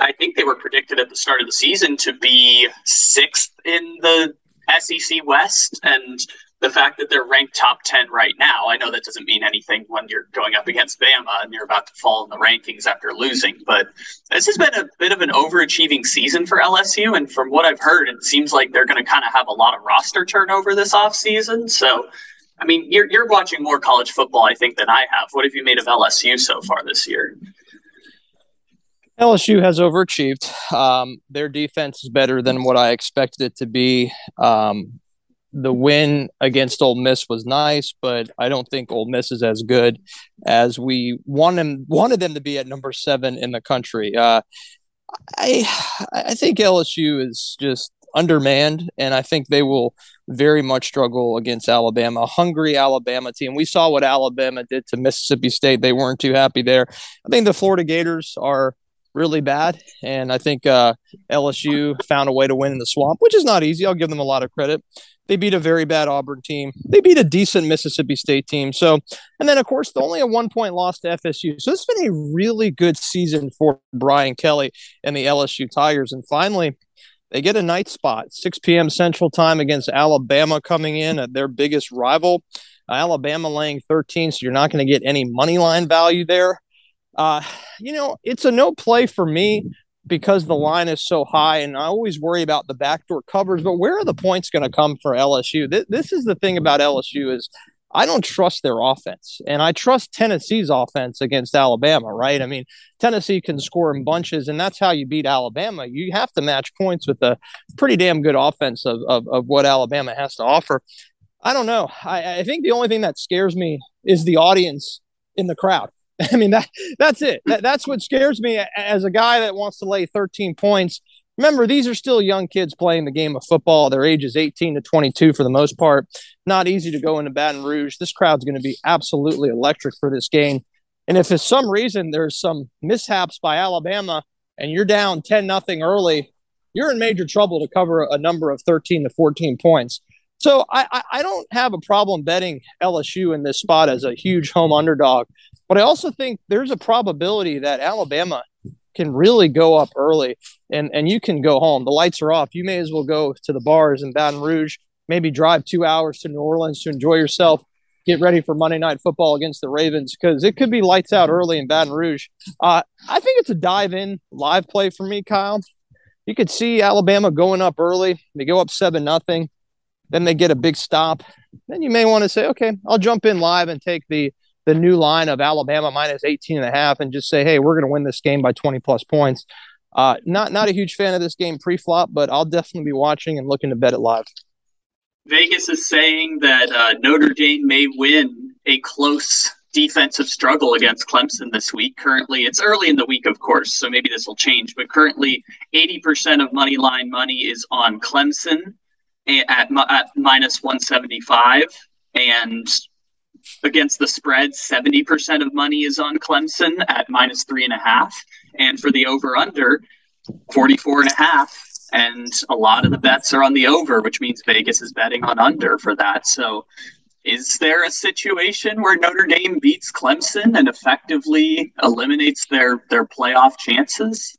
I think they were predicted at the start of the season to be sixth in the SEC West, and the fact that they're ranked top 10 right now, I know that doesn't mean anything when you're going up against Bama and you're about to fall in the rankings after losing, but this has been a bit of an overachieving season for LSU. And from what I've heard, it seems like they're going to kind of have a lot of roster turnover this offseason. So, I mean, you're, you're watching more college football, I think, than I have. What have you made of LSU so far this year? LSU has overachieved. Um, their defense is better than what I expected it to be. Um, the win against Ole Miss was nice, but I don't think Ole Miss is as good as we wanted wanted them to be at number seven in the country. Uh, I I think LSU is just undermanned, and I think they will very much struggle against Alabama, a hungry Alabama team. We saw what Alabama did to Mississippi State; they weren't too happy there. I think the Florida Gators are really bad. And I think uh, LSU found a way to win in the swamp, which is not easy. I'll give them a lot of credit. They beat a very bad Auburn team. They beat a decent Mississippi State team. So, and then of course, only a one point loss to FSU. So it's been a really good season for Brian Kelly and the LSU Tigers. And finally, they get a night spot, 6 p.m. Central Time against Alabama coming in at their biggest rival. Alabama laying 13, so you're not going to get any money line value there. Uh, you know, it's a no play for me because the line is so high, and I always worry about the backdoor covers. But where are the points going to come for LSU? Th- this is the thing about LSU is I don't trust their offense, and I trust Tennessee's offense against Alabama. Right? I mean, Tennessee can score in bunches, and that's how you beat Alabama. You have to match points with a pretty damn good offense of of, of what Alabama has to offer. I don't know. I, I think the only thing that scares me is the audience in the crowd. I mean that that's it. That, that's what scares me as a guy that wants to lay 13 points. remember, these are still young kids playing the game of football. Their age is 18 to 22 for the most part. Not easy to go into Baton Rouge. This crowd's going to be absolutely electric for this game. And if for some reason there's some mishaps by Alabama and you're down 10 nothing early, you're in major trouble to cover a number of 13 to 14 points. So I, I don't have a problem betting LSU in this spot as a huge home underdog, but I also think there's a probability that Alabama can really go up early and, and you can go home. The lights are off. You may as well go to the bars in Baton Rouge, maybe drive two hours to New Orleans to enjoy yourself, get ready for Monday Night Football against the Ravens because it could be lights out early in Baton Rouge. Uh, I think it's a dive in live play for me, Kyle. You could see Alabama going up early. They go up 7 nothing then they get a big stop. Then you may want to say, okay, I'll jump in live and take the the new line of Alabama minus 18 and a half and just say, hey, we're going to win this game by 20 plus points. Uh, not not a huge fan of this game pre-flop, but I'll definitely be watching and looking to bet it live. Vegas is saying that uh, Notre Dame may win a close defensive struggle against Clemson this week. Currently, it's early in the week, of course, so maybe this will change. But currently, 80% of money line money is on Clemson at, at minus 175 and against the spread 70% of money is on clemson at minus three and a half and for the over under 44 and a half and a lot of the bets are on the over which means vegas is betting on under for that. So is there a situation where notre dame beats clemson and effectively eliminates their their playoff chances?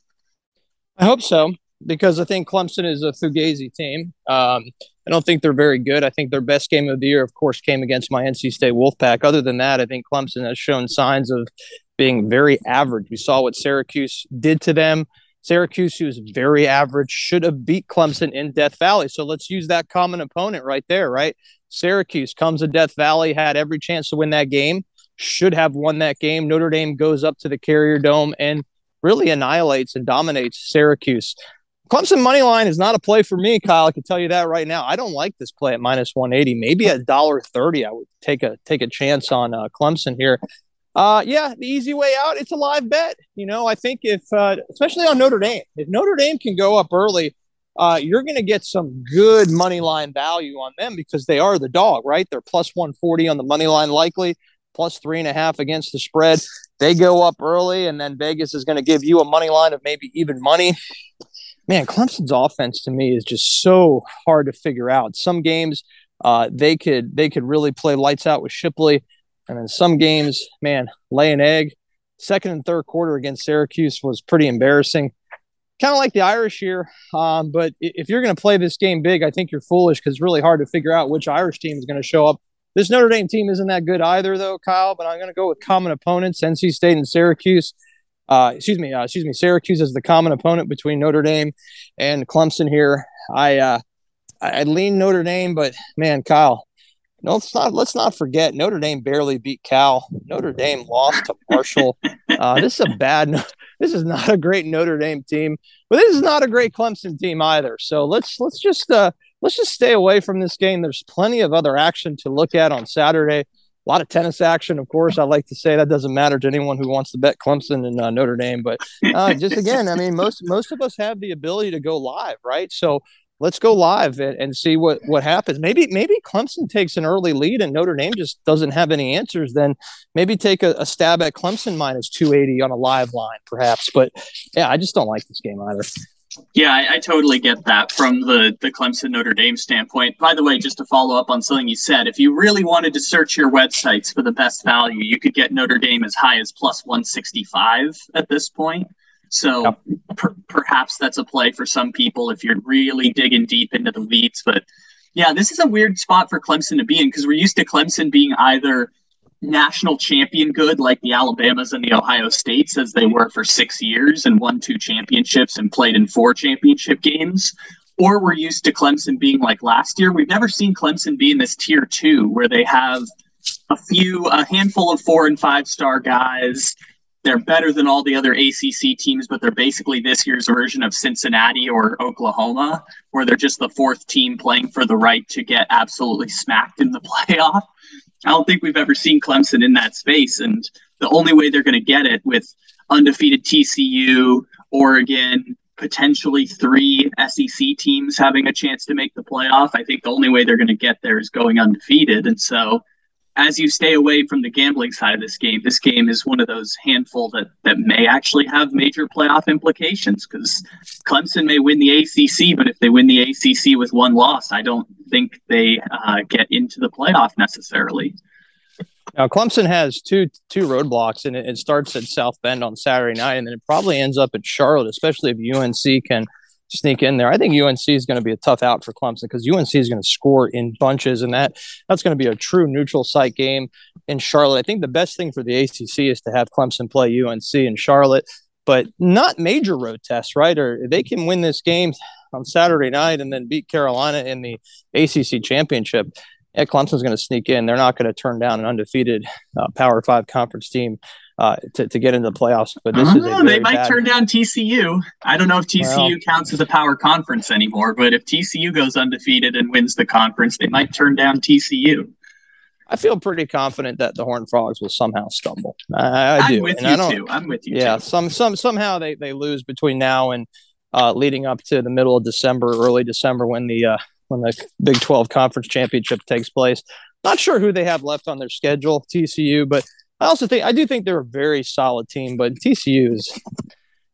I hope so because I think Clemson is a fugazi team. Um, I don't think they're very good. I think their best game of the year, of course, came against my NC State Wolfpack. Other than that, I think Clemson has shown signs of being very average. We saw what Syracuse did to them. Syracuse, who is very average, should have beat Clemson in Death Valley. So let's use that common opponent right there, right? Syracuse comes to Death Valley, had every chance to win that game, should have won that game. Notre Dame goes up to the Carrier Dome and really annihilates and dominates Syracuse. Clemson money line is not a play for me, Kyle. I can tell you that right now. I don't like this play at minus one eighty. Maybe a dollar thirty. I would take a take a chance on uh, Clemson here. Uh, yeah, the easy way out. It's a live bet. You know, I think if uh, especially on Notre Dame, if Notre Dame can go up early, uh, you're going to get some good money line value on them because they are the dog, right? They're plus one forty on the money line, likely plus three and a half against the spread. They go up early, and then Vegas is going to give you a money line of maybe even money man, Clemson's offense to me is just so hard to figure out. Some games uh, they could they could really play lights out with Shipley, and then some games, man, lay an egg. Second and third quarter against Syracuse was pretty embarrassing. Kind of like the Irish here, um, but if you're going to play this game big, I think you're foolish because it's really hard to figure out which Irish team is going to show up. This Notre Dame team isn't that good either, though, Kyle. But I'm going to go with common opponents: NC State and Syracuse uh, excuse me, uh, excuse me, Syracuse is the common opponent between Notre Dame and Clemson here. I uh, I lean Notre Dame, but man, Kyle, no, let's not let's not forget Notre Dame barely beat Cal. Notre Dame lost to Marshall. Uh, this is a bad. This is not a great Notre Dame team, but this is not a great Clemson team either. So let's let's just uh, let's just stay away from this game. There's plenty of other action to look at on Saturday a lot of tennis action, of course. I like to say that doesn't matter to anyone who wants to bet Clemson and uh, Notre Dame, but uh, just again, I mean, most most of us have the ability to go live, right? So let's go live and, and see what what happens. Maybe maybe Clemson takes an early lead and Notre Dame just doesn't have any answers. Then maybe take a, a stab at Clemson minus two eighty on a live line, perhaps. But yeah, I just don't like this game either. Yeah, I, I, totally get that from the the Clemson Notre Dame standpoint. By the way, just to follow up on something you said, if you really wanted to search your websites for the best value, you could get Notre Dame as high as plus 165 at this point. So yep. per- perhaps that's a play for some people if you're really digging deep into the weeds. But yeah, this is a weird spot for Clemson to be in because we're used to Clemson being either national champion good like the Alabamas and the Ohio States as they were for six years and won two championships and played in four championship games. Or we're used to Clemson being like last year. We've never seen Clemson be in this tier two where they have a few, a handful of four and five star guys. They're better than all the other ACC teams, but they're basically this year's version of Cincinnati or Oklahoma, where they're just the fourth team playing for the right to get absolutely smacked in the playoff. I don't think we've ever seen Clemson in that space. And the only way they're going to get it with undefeated TCU, Oregon, potentially three SEC teams having a chance to make the playoff. I think the only way they're going to get there is going undefeated. And so, as you stay away from the gambling side of this game, this game is one of those handful that that may actually have major playoff implications because Clemson may win the ACC, but if they win the ACC with one loss, I don't think they uh, get into the playoff necessarily. Now Clemson has two two roadblocks, and it, it, starts at South Bend on Saturday night, and then it probably ends up at Charlotte, especially if UNC can sneak in there. I think UNC is going to be a tough out for Clemson because UNC is going to score in bunches, and that that's going to be a true neutral site game in Charlotte. I think the best thing for the ACC is to have Clemson play UNC in Charlotte, but not major road tests, right? Or they can win this game on Saturday night and then beat Carolina in the ACC championship yeah, Clemson's going to sneak in. They're not going to turn down an undefeated uh, Power Five conference team uh, to, to get into the playoffs. But this is know, they might bad... turn down TCU. I don't know if TCU well, counts as a power conference anymore, but if TCU goes undefeated and wins the conference, they might turn down TCU. I feel pretty confident that the Horned Frogs will somehow stumble. I, I do. I'm with and you too. I'm with you. Yeah, too. some some somehow they they lose between now and uh, leading up to the middle of December, early December, when the uh, when the Big 12 conference championship takes place. Not sure who they have left on their schedule, TCU, but I also think I do think they're a very solid team, but TCU is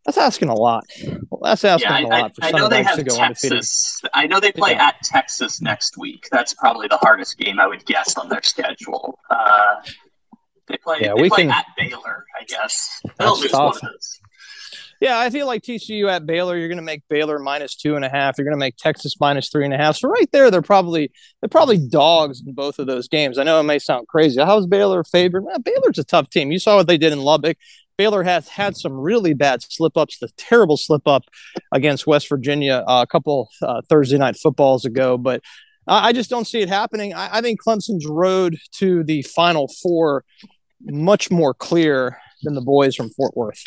that's asking a lot. Well, that's asking yeah, I, a lot for I, I know they have to go Texas. Undefeated. I know they play yeah. at Texas next week. That's probably the hardest game I would guess on their schedule. Uh, they play. Yeah, they we play can, at Baylor. I guess they'll lose tough. one of those. Yeah, I feel like TCU at Baylor, you're going to make Baylor minus two and a half. You're going to make Texas minus three and a half. So right there, they're probably they're probably dogs in both of those games. I know it may sound crazy. How's Baylor favored? Well, Baylor's a tough team. You saw what they did in Lubbock. Baylor has had some really bad slip ups. The terrible slip up against West Virginia uh, a couple uh, Thursday night footballs ago, but I just don't see it happening. I, I think Clemson's road to the Final Four much more clear than the boys from Fort Worth.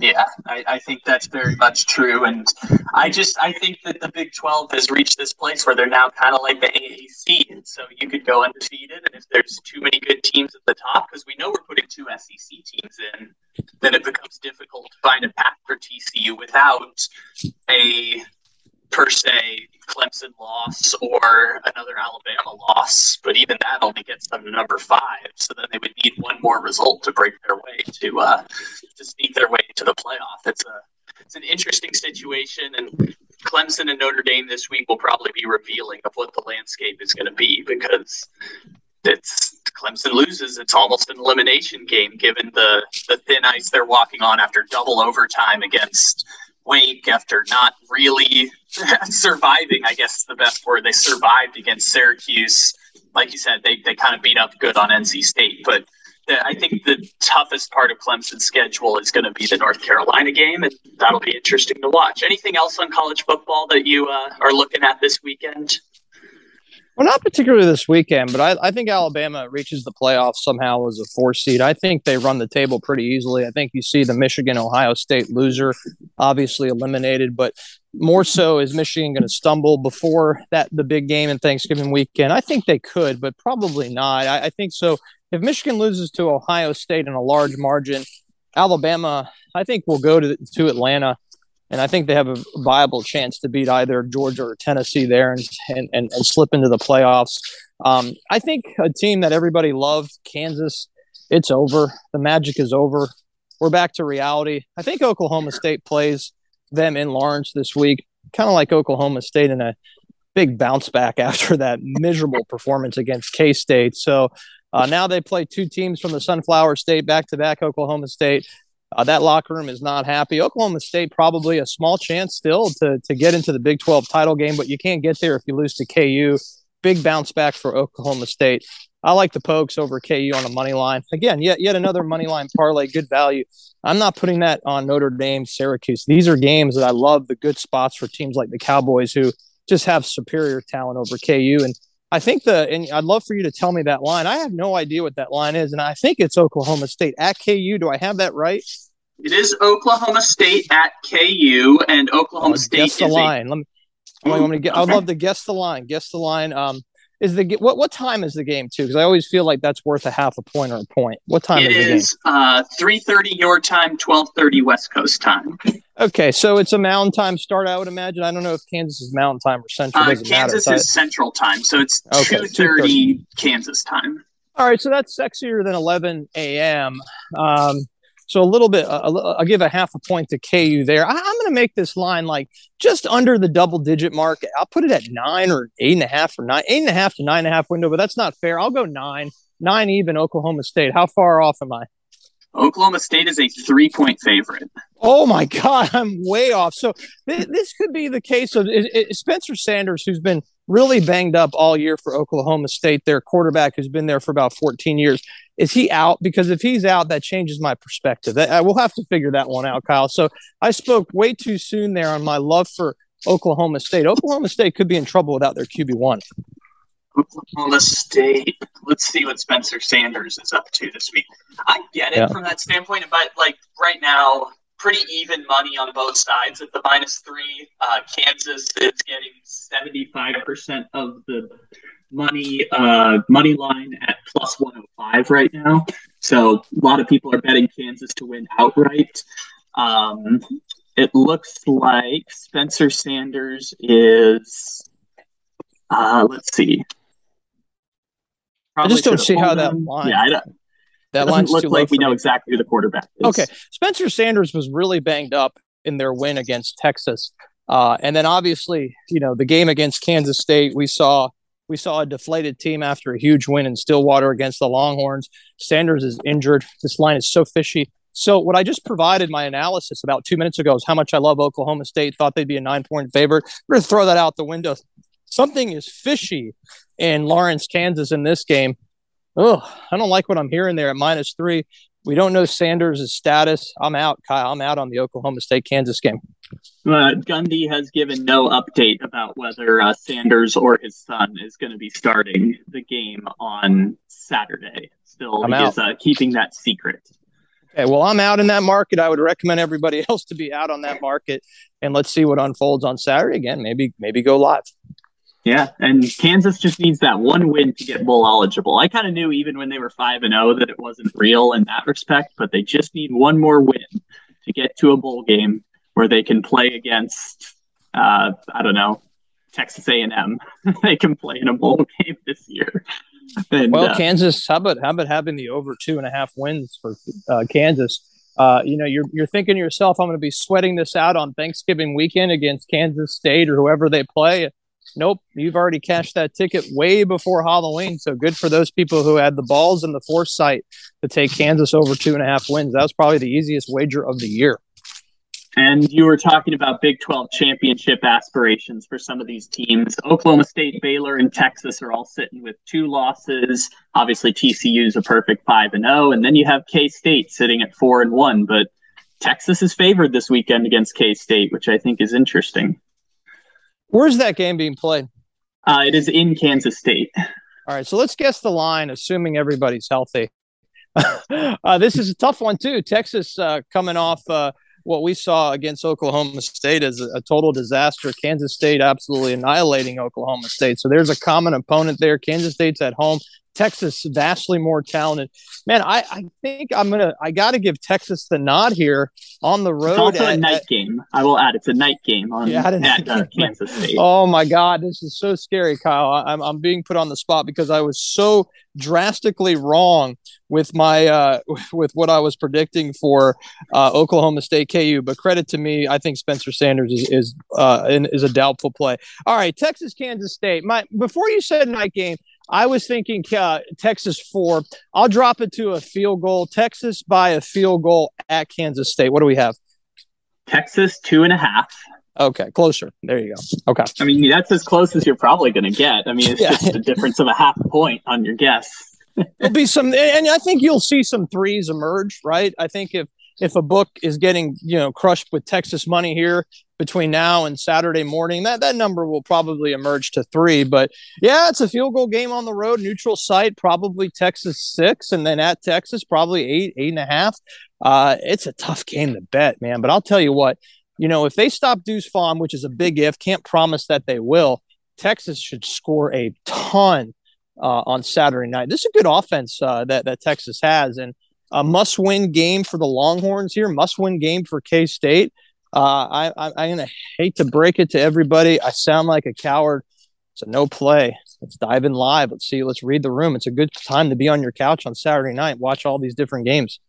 Yeah, I, I, think that's very much true. And I just I think that the Big 12 has reached this place where they're now kind of like the AAC. And so you could go undefeated. And if there's too many good teams at the top, because we know we're putting two SEC teams in, then it becomes difficult to find a path for TCU without a per se Clemson loss or another Alabama loss, but even that only gets them to number five. So then they would need one more result to break their way to uh, to sneak their way to the playoff. It's a it's an interesting situation, and Clemson and Notre Dame this week will probably be revealing of what the landscape is going to be because it's Clemson loses, it's almost an elimination game given the the thin ice they're walking on after double overtime against Wake after not really surviving, I guess is the best word. They survived against Syracuse. Like you said, they, they kind of beat up good on NC State. But the, I think the toughest part of Clemson's schedule is going to be the North Carolina game, and that'll be interesting to watch. Anything else on college football that you uh, are looking at this weekend? Well, not particularly this weekend, but I, I, think Alabama reaches the playoffs somehow as a four seed. I think they run the table pretty easily. I think you see the Michigan Ohio State loser obviously eliminated, but more so is Michigan going to stumble before that the big game in Thanksgiving weekend? I think they could, but probably not. I, I think so. If Michigan loses to Ohio State in a large margin, Alabama, I think will go to to Atlanta and I think they have a viable chance to beat either Georgia or Tennessee there and and, and, and slip into the playoffs. Um, I think a team that everybody loved, Kansas, it's over. The magic is over. We're back to reality. I think Oklahoma State plays them in Lawrence this week, kind of like Oklahoma State in a big bounce back after that miserable performance against K State. So uh, now they play two teams from the Sunflower State back to back, Oklahoma State. Uh, that locker room is not happy. Oklahoma State probably a small chance still to to get into the Big 12 title game, but you can't get there if you lose to KU. Big bounce back for Oklahoma State. I like the Pokes over KU on a money line. Again, yet yet another money line parlay, good value. I'm not putting that on Notre Dame, Syracuse. These are games that I love the good spots for teams like the Cowboys who just have superior talent over KU. And I think the and I'd love for you to tell me that line. I have no idea what that line is, and I think it's Oklahoma State at KU. Do I have that right? It is Oklahoma State at KU, and Oklahoma State guess the line. A... Let me. Ooh, let me get, okay. I'd love to guess the line. Guess the line. Um, is the what what time is the game too? Because I always feel like that's worth a half a point or a point. What time It is the game? is uh, 3.30 your time, 12.30 West Coast time. Okay, so it's a mountain time start. I would imagine. I don't know if Kansas is mountain time or central. Uh, Kansas matter. is Central time, so it's Okay, 2.30 Kansas time. All right, so that's sexier than 11 a.m. Um, so a little bit. Uh, I'll give a half a point to KU there. I, I'm going to make this line like just under the double digit mark. I'll put it at nine or eight and a half or nine, eight and a half to nine and a half window, but that's not fair. I'll go nine, nine even. Oklahoma State. How far off am I? Oklahoma State is a three-point favorite. Oh my God, I'm way off. So th- this could be the case of Spencer Sanders, who's been really banged up all year for Oklahoma State, their quarterback who's been there for about 14 years. Is he out? Because if he's out, that changes my perspective. I will have to figure that one out, Kyle. So I spoke way too soon there on my love for Oklahoma State. Oklahoma State could be in trouble without their QB one. Oklahoma State. Let's see what Spencer Sanders is up to this week. I get it Yeah. from that standpoint, but like right now, pretty even money on both sides at the minus three. Uh, Kansas is getting seventy-five percent of the money uh, money line at plus one hundred five right now. So a lot of people are betting Kansas to win outright. Um, it looks like Spencer Sanders is. Uh, let's see. I just don't see how that line- Yeah, I don't, That line's look too low like we know me. exactly who the quarterback is. Okay. Spencer Sanders was really banged up in their win against Texas. Uh, and then obviously, you know, the game against Kansas State, we saw we saw a deflated team after a huge win in Stillwater against the Longhorns. Sanders is injured. This line is so fishy. So what I just provided my analysis about two minutes ago is how much I love Oklahoma State. Thought they'd be a nine point favorite. We're gonna throw that out the window. Something is fishy in Lawrence, Kansas in this game. Oh, I don't like what I'm hearing there at minus three. We don't know Sanders' status. I'm out, Kyle. I'm out on the Oklahoma State Kansas game. Uh, Gundy has given no update about whether uh, Sanders or his son is going to be starting the game on Saturday. Still, I'm is uh, keeping that secret. Okay, well, I'm out in that market. I would recommend everybody else to be out on that market, and let's see what unfolds on Saturday. Again, maybe maybe go live. Yeah, and Kansas just needs that one win to get bowl eligible. I kind of knew even when they were five and zero that it wasn't real in that respect, but they just need one more win to get to a bowl game where they can play against, uh, I don't know, Texas A and M. they can play in a bowl game this year. And, Well, uh, Kansas, how about how about having the over two and a half wins for uh, Kansas? Uh, you know, you're you're thinking to yourself, I'm going to be sweating this out on Thanksgiving weekend against Kansas State or whoever they play. Nope, you've already cashed that ticket way before Halloween. So good for those people who had the balls and the foresight to take Kansas over two and a half wins. That was probably the easiest wager of the year. And you were talking about Big 12 championship aspirations for some of these teams. Oklahoma State, Baylor, and Texas are all sitting with two losses. Obviously, TCU is a perfect 5 and 0, and then you have K-State sitting at 4 and 1, but Texas is favored this weekend against K-State, which I think is interesting. Where's that game being played? Uh, it is in Kansas State. All right, so let's guess the line, assuming everybody's healthy. uh, this is a tough one too. Texas uh, coming off uh, what we saw against Oklahoma State as a, a total disaster. Kansas State absolutely annihilating Oklahoma State. So there's a common opponent there. Kansas State's at home. Texas vastly more talented. Man, I, I think I'm gonna I got to give Texas the nod here on the road. It's also a night at- game. I will add it's a night game on Yeah, at uh, Kansas State. Oh my God, this is so scary, Kyle. I- I'm I'm being put on the spot because I was so drastically wrong with my uh with what I was predicting for uh, Oklahoma State KU. But credit to me, I think Spencer Sanders is is uh in, is a doubtful play. All right, Texas Kansas State. My before you said night game. I was thinking uh, Texas four. I'll drop it to a field goal. Texas by a field goal at Kansas State. What do we have? Texas two and a half. Okay, closer. There you go. Okay. I mean, that's as close as you're probably going to get. I mean, it's Yeah. just a difference of a half point on your guess. There'll be some, and I think you'll see some threes emerge, right? I think if if a book is getting you know crushed with Texas money here between now and Saturday morning, that that number will probably emerge to three. But yeah, it's a field goal game on the road, neutral site, probably Texas six, and then at Texas probably eight, eight and a half. Uh, it's a tough game to bet, man. But I'll tell you what, you know, if they stop Deuce Vaughn, which is a big if, can't promise that they will. Texas should score a ton uh, on Saturday night. This is a good offense uh, that that Texas has, and a must-win game for the Longhorns here. Must-win game for K State. Uh, I, I, I'm gonna hate to break it to everybody. I sound like a coward. It's a no play. Let's dive in live. Let's see. Let's read the room. It's a good time to be on your couch on Saturday night. Watch all these different games.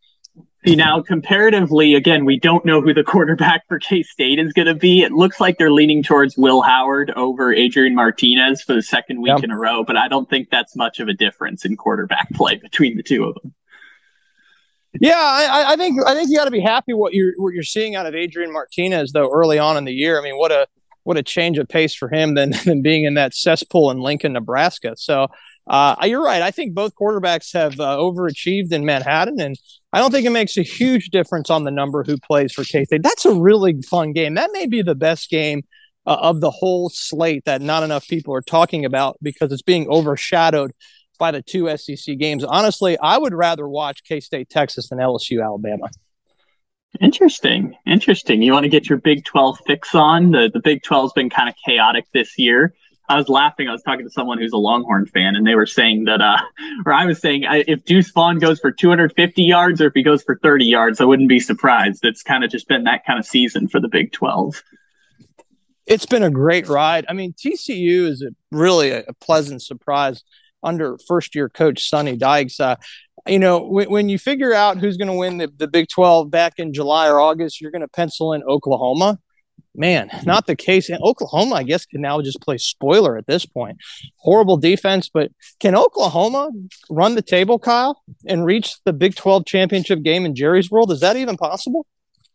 See now, comparatively, again, we don't know who the quarterback for K State is going to be. It looks like they're leaning towards Will Howard over Adrian Martinez for the second week yep. in a row, but I don't think that's much of a difference in quarterback play between the two of them. Yeah, I, I think I think you got to be happy what you're what you're seeing out of Adrian Martinez though early on in the year. I mean, what a what a change of pace for him than than being in that cesspool in Lincoln, Nebraska. So uh, you're right. I think both quarterbacks have uh, overachieved in Manhattan, and I don't think it makes a huge difference on the number who plays for K State. That's a really fun game. That may be the best game uh, of the whole slate that not enough people are talking about because it's being overshadowed by the two SEC games. Honestly, I would rather watch K State, Texas than LSU, Alabama. Interesting. Interesting. You want to get your Big 12 fix on? The, the Big 12's been kind of chaotic this year. I was laughing. I was talking to someone who's a Longhorn fan, and they were saying that, uh, or I was saying, if Deuce Vaughn goes for 250 yards or if he goes for 30 yards, I wouldn't be surprised. It's kind of just been that kind of season for the Big 12. It's been a great ride. I mean, TCU is a, really a, a pleasant surprise under first year coach Sonny Dykes. Uh, you know, when, when, you figure out who's going to win the, the Big 12 back in July or August, you're going to pencil in Oklahoma. Man, not the case. And Oklahoma, I guess, can now just play spoiler at this point. Horrible defense, but can Oklahoma run the table, Kyle, and reach the Big 12 championship game in Jerry's World? Is that even possible?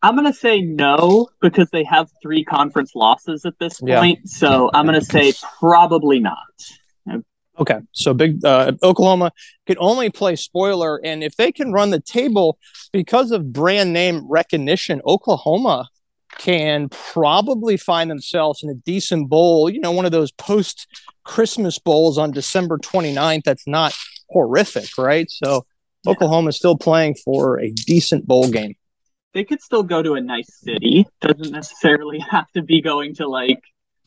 I'm going to say no because they have three conference losses at this point. Yeah. So I'm going to say probably not. Okay, so big uh, Oklahoma can only play spoiler, and if they can run the table because of brand name recognition, Oklahoma can probably find themselves in a decent bowl. You know, one of those post Christmas bowls on December 29th. That's not horrific, right? So yeah. Oklahoma is still playing for a decent bowl game. They could still go to a nice city. Doesn't necessarily have to be going to like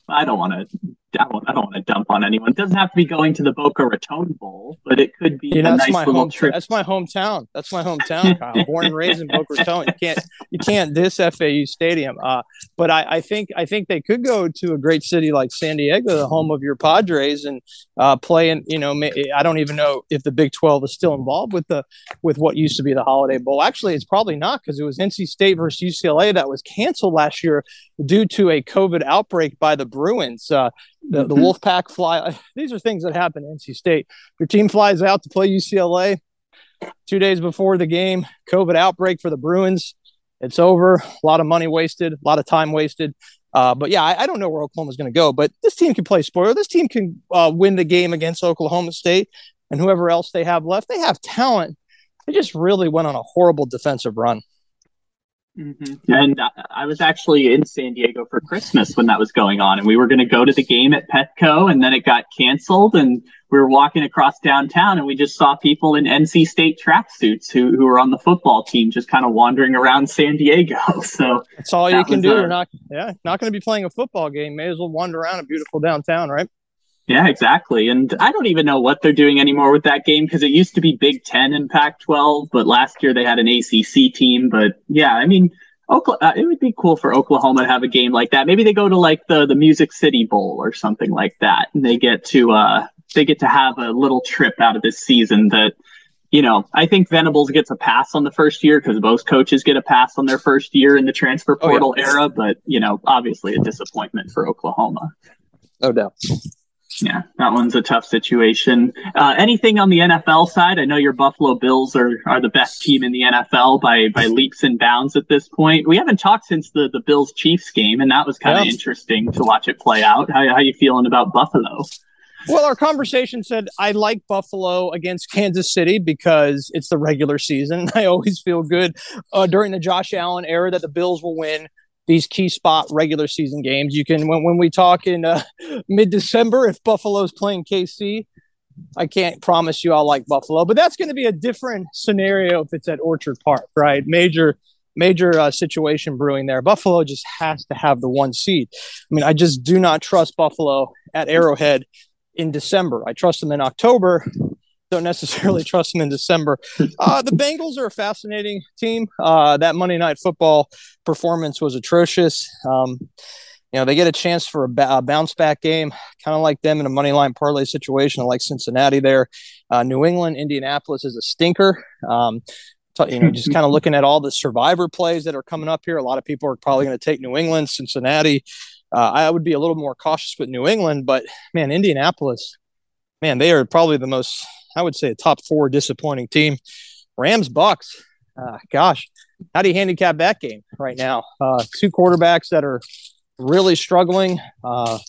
I don't want to I don't, I don't want to dump on anyone. It doesn't have to be going to the Boca Raton Bowl, but it could be you know, a nice little home, trip. That's my hometown. That's my hometown, Kyle. Born and raised in Boca Raton. You can't you can't diss FAU Stadium. Uh, but I, I, think I think they could go to a great city like San Diego, the home of your Padres, and uh, play in. You know, I don't even know if the Big Twelve is still involved with the with what used to be the Holiday Bowl. Actually, it's probably not because it was NC State versus UCLA that was canceled last year due to a COVID outbreak by the Bruins. Uh, the, the mm-hmm. Wolfpack fly. These are things that happen at NC State. Your team flies out to play UCLA two days before the game. COVID outbreak for the Bruins. It's over. A lot of money wasted. A lot of time wasted. Uh, but yeah, I, I, don't know where Oklahoma's going to go. But this team can play spoiler. This team can uh, win the game against Oklahoma State and whoever else they have left. They have talent. They just really went on a horrible defensive run. Mm-hmm. And I was actually in San Diego for Christmas when that was going on, and we were going to go to the game at Petco, and then it got canceled. And we were walking across downtown, and we just saw people in NC State tracksuits who who were on the football team, just kind of wandering around San Diego. So that's all that you can do. A, You're not, yeah, not going to be playing a football game. May as well wander around a beautiful downtown, right? Yeah, exactly. And I don't even know what they're doing anymore with that game because it used to be Big Ten and Pac 12, but last year they had an ACC team. But yeah, I mean, Oklahoma, uh, it would be cool for Oklahoma to have a game like that. Maybe they go to like the, the Music City Bowl or something like that. And they get to, uh, they get to have a little trip out of this season that, you know, I think Venables gets a pass on the first year because most coaches get a pass on their first year in the transfer portal oh, yeah. era. But, you know, obviously a disappointment for Oklahoma. Oh no doubt. Yeah, that one's a tough situation. Uh, anything on the NFL side? I know your Buffalo Bills are, are the best team in the NFL by by leaps and bounds at this point. We haven't talked since the, the Bills Chiefs game, and that was kind of yeah. interesting to watch it play out. How how you feeling about Buffalo? Well, our conversation said I like Buffalo against Kansas City because it's the regular season. I always feel good uh, during the Josh Allen era that the Bills will win these key spot regular season games. You can when when we talk in uh, mid December if Buffalo's playing KC. I can't promise you I'll like Buffalo, but that's going to be a different scenario if it's at Orchard Park, right? Major major uh, situation brewing there. Buffalo just has to have the one seed. I mean, I just do not trust Buffalo at Arrowhead in December. I trust them in October. Don't necessarily trust them in December. Uh, the Bengals are a fascinating team. Uh, that Monday Night Football performance was atrocious. Um, you know, they get a chance for a, bounce back game, kind of like them in a money line parlay situation, like Cincinnati there. Uh, New England, Indianapolis is a stinker. Um, you know, just kind of looking at all the survivor plays that are coming up here. A lot of people are probably going to take New England, Cincinnati. Uh, I would be a little more cautious with New England, but man, Indianapolis, man, they are probably the most, I would say, a top four disappointing team. Rams, Bucks, uh, gosh, how do you handicap that game right now? Uh, two quarterbacks that are really struggling. Uh,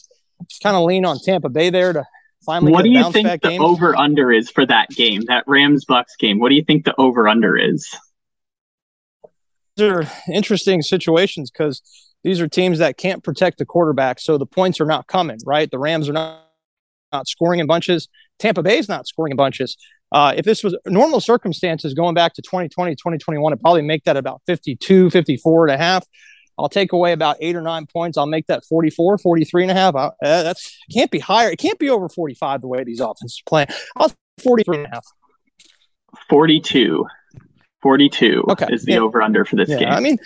kind of lean on Tampa Bay there to finally. What do you think the over under is for that game, that Rams Bucks game? What do you think the over under is? These are interesting situations because these are teams that can't protect the quarterback, so the points are not coming. Right, the Rams are not not scoring in bunches. Tampa Bay is not scoring in bunches. Uh, if this was normal circumstances going back to 2020, 2021, I'd probably make that about 52, 54 and a half. I'll take away about eight or nine points. I'll make that 44, 43 and a half. Uh, that's can't be higher. It can't be over 45 the way these offenses play. I'll 43 and a half. 42. 42 okay. is the yeah. over under for this yeah. game. I mean,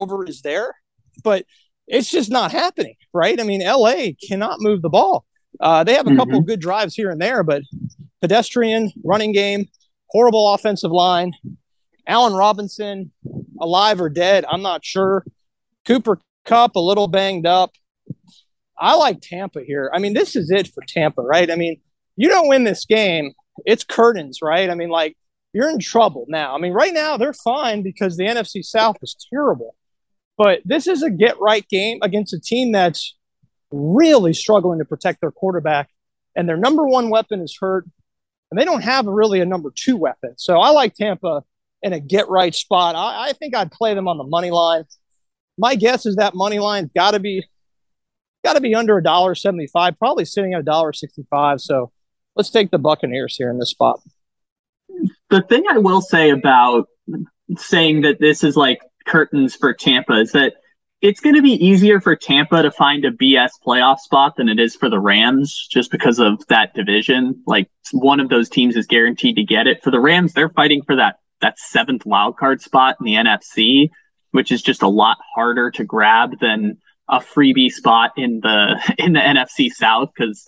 over is there, but it's just not happening, right? I mean, LA cannot move the ball. Uh, they have a mm-hmm. couple of good drives here and there, but pedestrian running game, horrible offensive line. Allen Robinson, alive or dead, I'm not sure. Cooper Kupp, a little banged up. I like Tampa here. I mean, this is it for Tampa, right? I mean, you don't win this game, it's curtains, right? I mean, like, you're in trouble now. I mean, right now they're fine because the NFC South is terrible. But this is a get right game against a team that's really struggling to protect their quarterback, and their number one weapon is hurt, and they don't have really a number two weapon. So I like Tampa in a get right spot. I, I think I'd play them on the money line. My guess is that money line's got to be got to be under a dollar seventy five, probably sitting at a dollar sixty five. So let's take the Buccaneers here in this spot. The thing I will say about saying that this is like curtains for Tampa is that it's going to be easier for Tampa to find a BS playoff spot than it is for the Rams just because of that division. Like one of those teams is guaranteed to get it. For the Rams, they're fighting for that that seventh wild card spot in the NFC, which is just a lot harder to grab than a freebie spot in the in the NFC South because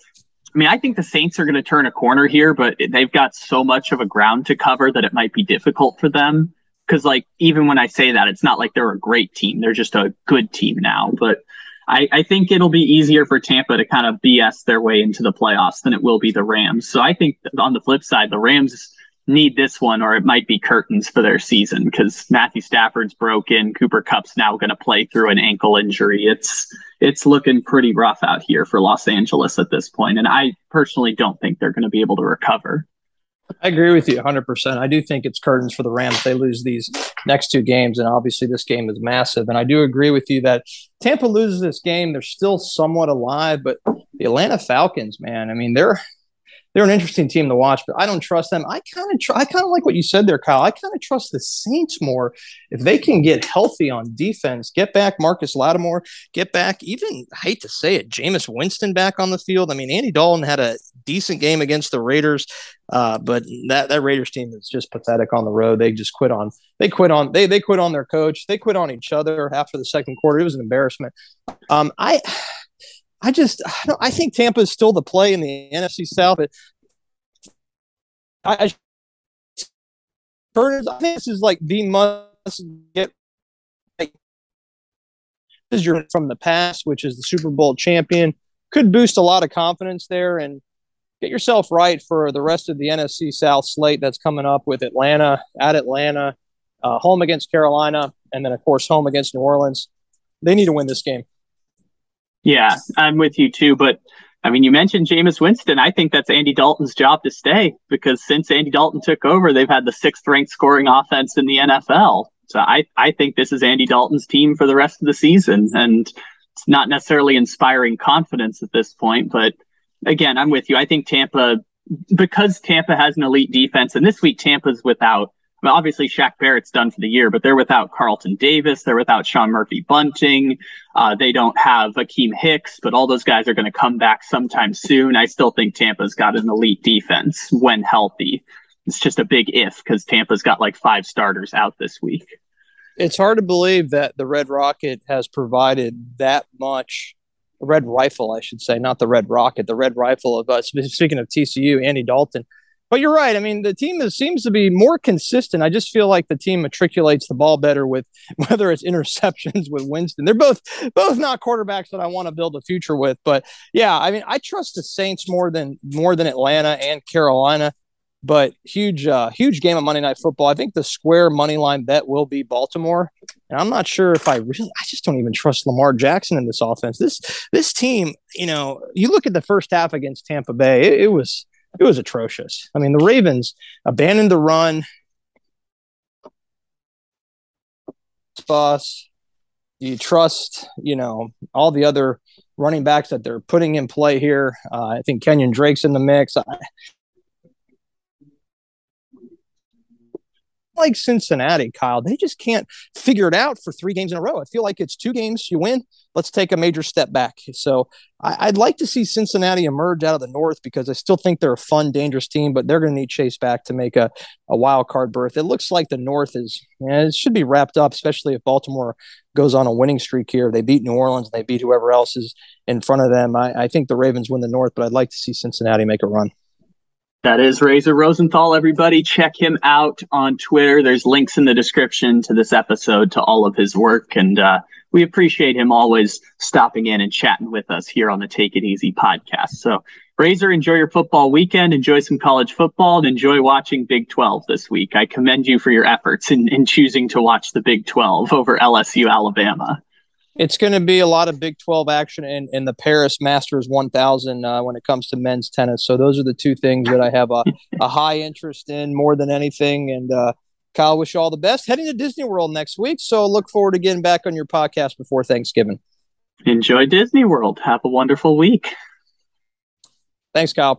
I mean I think the Saints are going to turn a corner here, but they've got so much of a ground to cover that it might be difficult for them. Because like even when I say that, it's not like they're a great team; they're just a good team now. But I, I think it'll be easier for Tampa to kind of BS their way into the playoffs than it will be the Rams. So I think on the flip side, the Rams need this one or it might be curtains for their season because Matthew Stafford's broken. Cooper Kupp's now going to play through an ankle injury. It's it's looking pretty rough out here for Los Angeles at this point, and I personally don't think they're going to be able to recover. I agree with you 100%. I do think it's curtains for the Rams. They lose these next two games, and obviously this game is massive. And I do agree with you that Tampa loses this game. They're still somewhat alive, but the Atlanta Falcons, man, I mean, they're they're an interesting team to watch, but I don't trust them. I kind of tr- I kind of like what you said there, Kyle. I kind of trust the Saints more if they can get healthy on defense, get back Marcus Lattimore, get back even I hate to say it, Jameis Winston back on the field. I mean, Andy Dalton had a decent game against the Raiders, uh, but that that Raiders team is just pathetic on the road. They just quit on they quit on they they quit on their coach. They quit on each other after the second quarter. It was an embarrassment. Um, I I just I, I think Tampa is still the play in the NFC South, but I, I think this is like the must get is from the past, which is the Super Bowl champion. Could boost a lot of confidence there and get yourself right for the rest of the NFC South slate that's coming up with Atlanta at Atlanta, uh, home against Carolina, and then of course home against New Orleans. They need to win this game. Yeah, I'm with you too. But I mean, you mentioned Jameis Winston. I think that's Andy Dalton's job to stay because since Andy Dalton took over, they've had the sixth ranked scoring offense in the NFL. So I, I think this is Andy Dalton's team for the rest of the season. And it's not necessarily inspiring confidence at this point. But again, I'm with you. I think Tampa, because Tampa has an elite defense, and this week Tampa's without I mean, obviously Shaq Barrett's done for the year, but they're without Carlton Davis. They're without Sean Murphy Bunting. Uh, they don't have Akiem Hicks, but all those guys are going to come back sometime soon. I still think Tampa's got an elite defense when healthy. It's just a big if because Tampa's got like five starters out this week. It's hard to believe that the Red Rocket has provided that much Red Rifle, I should say, not the Red Rocket, the Red Rifle of us. Speaking of TCU, Andy Dalton but you're right. I mean, the team is, seems to be more consistent. I just feel like the team matriculates the ball better with whether it's interceptions with Winston. They're both both not quarterbacks that I want to build a future with. But yeah, I mean, I trust the Saints more than more than Atlanta and Carolina. But huge, uh, huge game of Monday Night Football. I think the square money line bet will be Baltimore, and I'm not sure if I really. I just don't even trust Lamar Jackson in this offense. This this team, you know, you look at the first half against Tampa Bay. it, it was it was atrocious. I mean, the Ravens abandoned the run. Boss, you trust, you know, all the other running backs that they're putting in play here. Uh, I think Kenyan Drake's in the mix. I, like Cincinnati, Kyle. They just can't figure it out for three games in a row. I feel like it's two games, you win. Let's take a major step back. So I, would like to see Cincinnati emerge out of the North because I still think they're a fun, dangerous team, but they're going to need Chase back to make a, a wild card berth. It looks like the North is, it should be wrapped up, especially if Baltimore goes on a winning streak here. They beat New Orleans, they beat whoever else is in front of them. I, I think the Ravens win the North, but I'd like to see Cincinnati make a run. That is Razor Rosenthal, everybody. Check him out on Twitter. There's links in the description to this episode to all of his work. And uh, we appreciate him always stopping in and chatting with us here on the Take It Easy podcast. So, Razor, enjoy your football weekend, enjoy some college football, and enjoy watching Big 12 this week. I commend you for your efforts in, in choosing to watch the Big 12 over LSU Alabama it's going to be a lot of Big 12 action in, in the Paris Masters 1000 uh, when it comes to men's tennis. So those are the two things that I have a, a high interest in more than anything. And uh, Kyle, wish you all the best. Heading to Disney World next week. So look forward to getting back on your podcast before Thanksgiving. Enjoy Disney World. Have a wonderful week. Thanks, Kyle.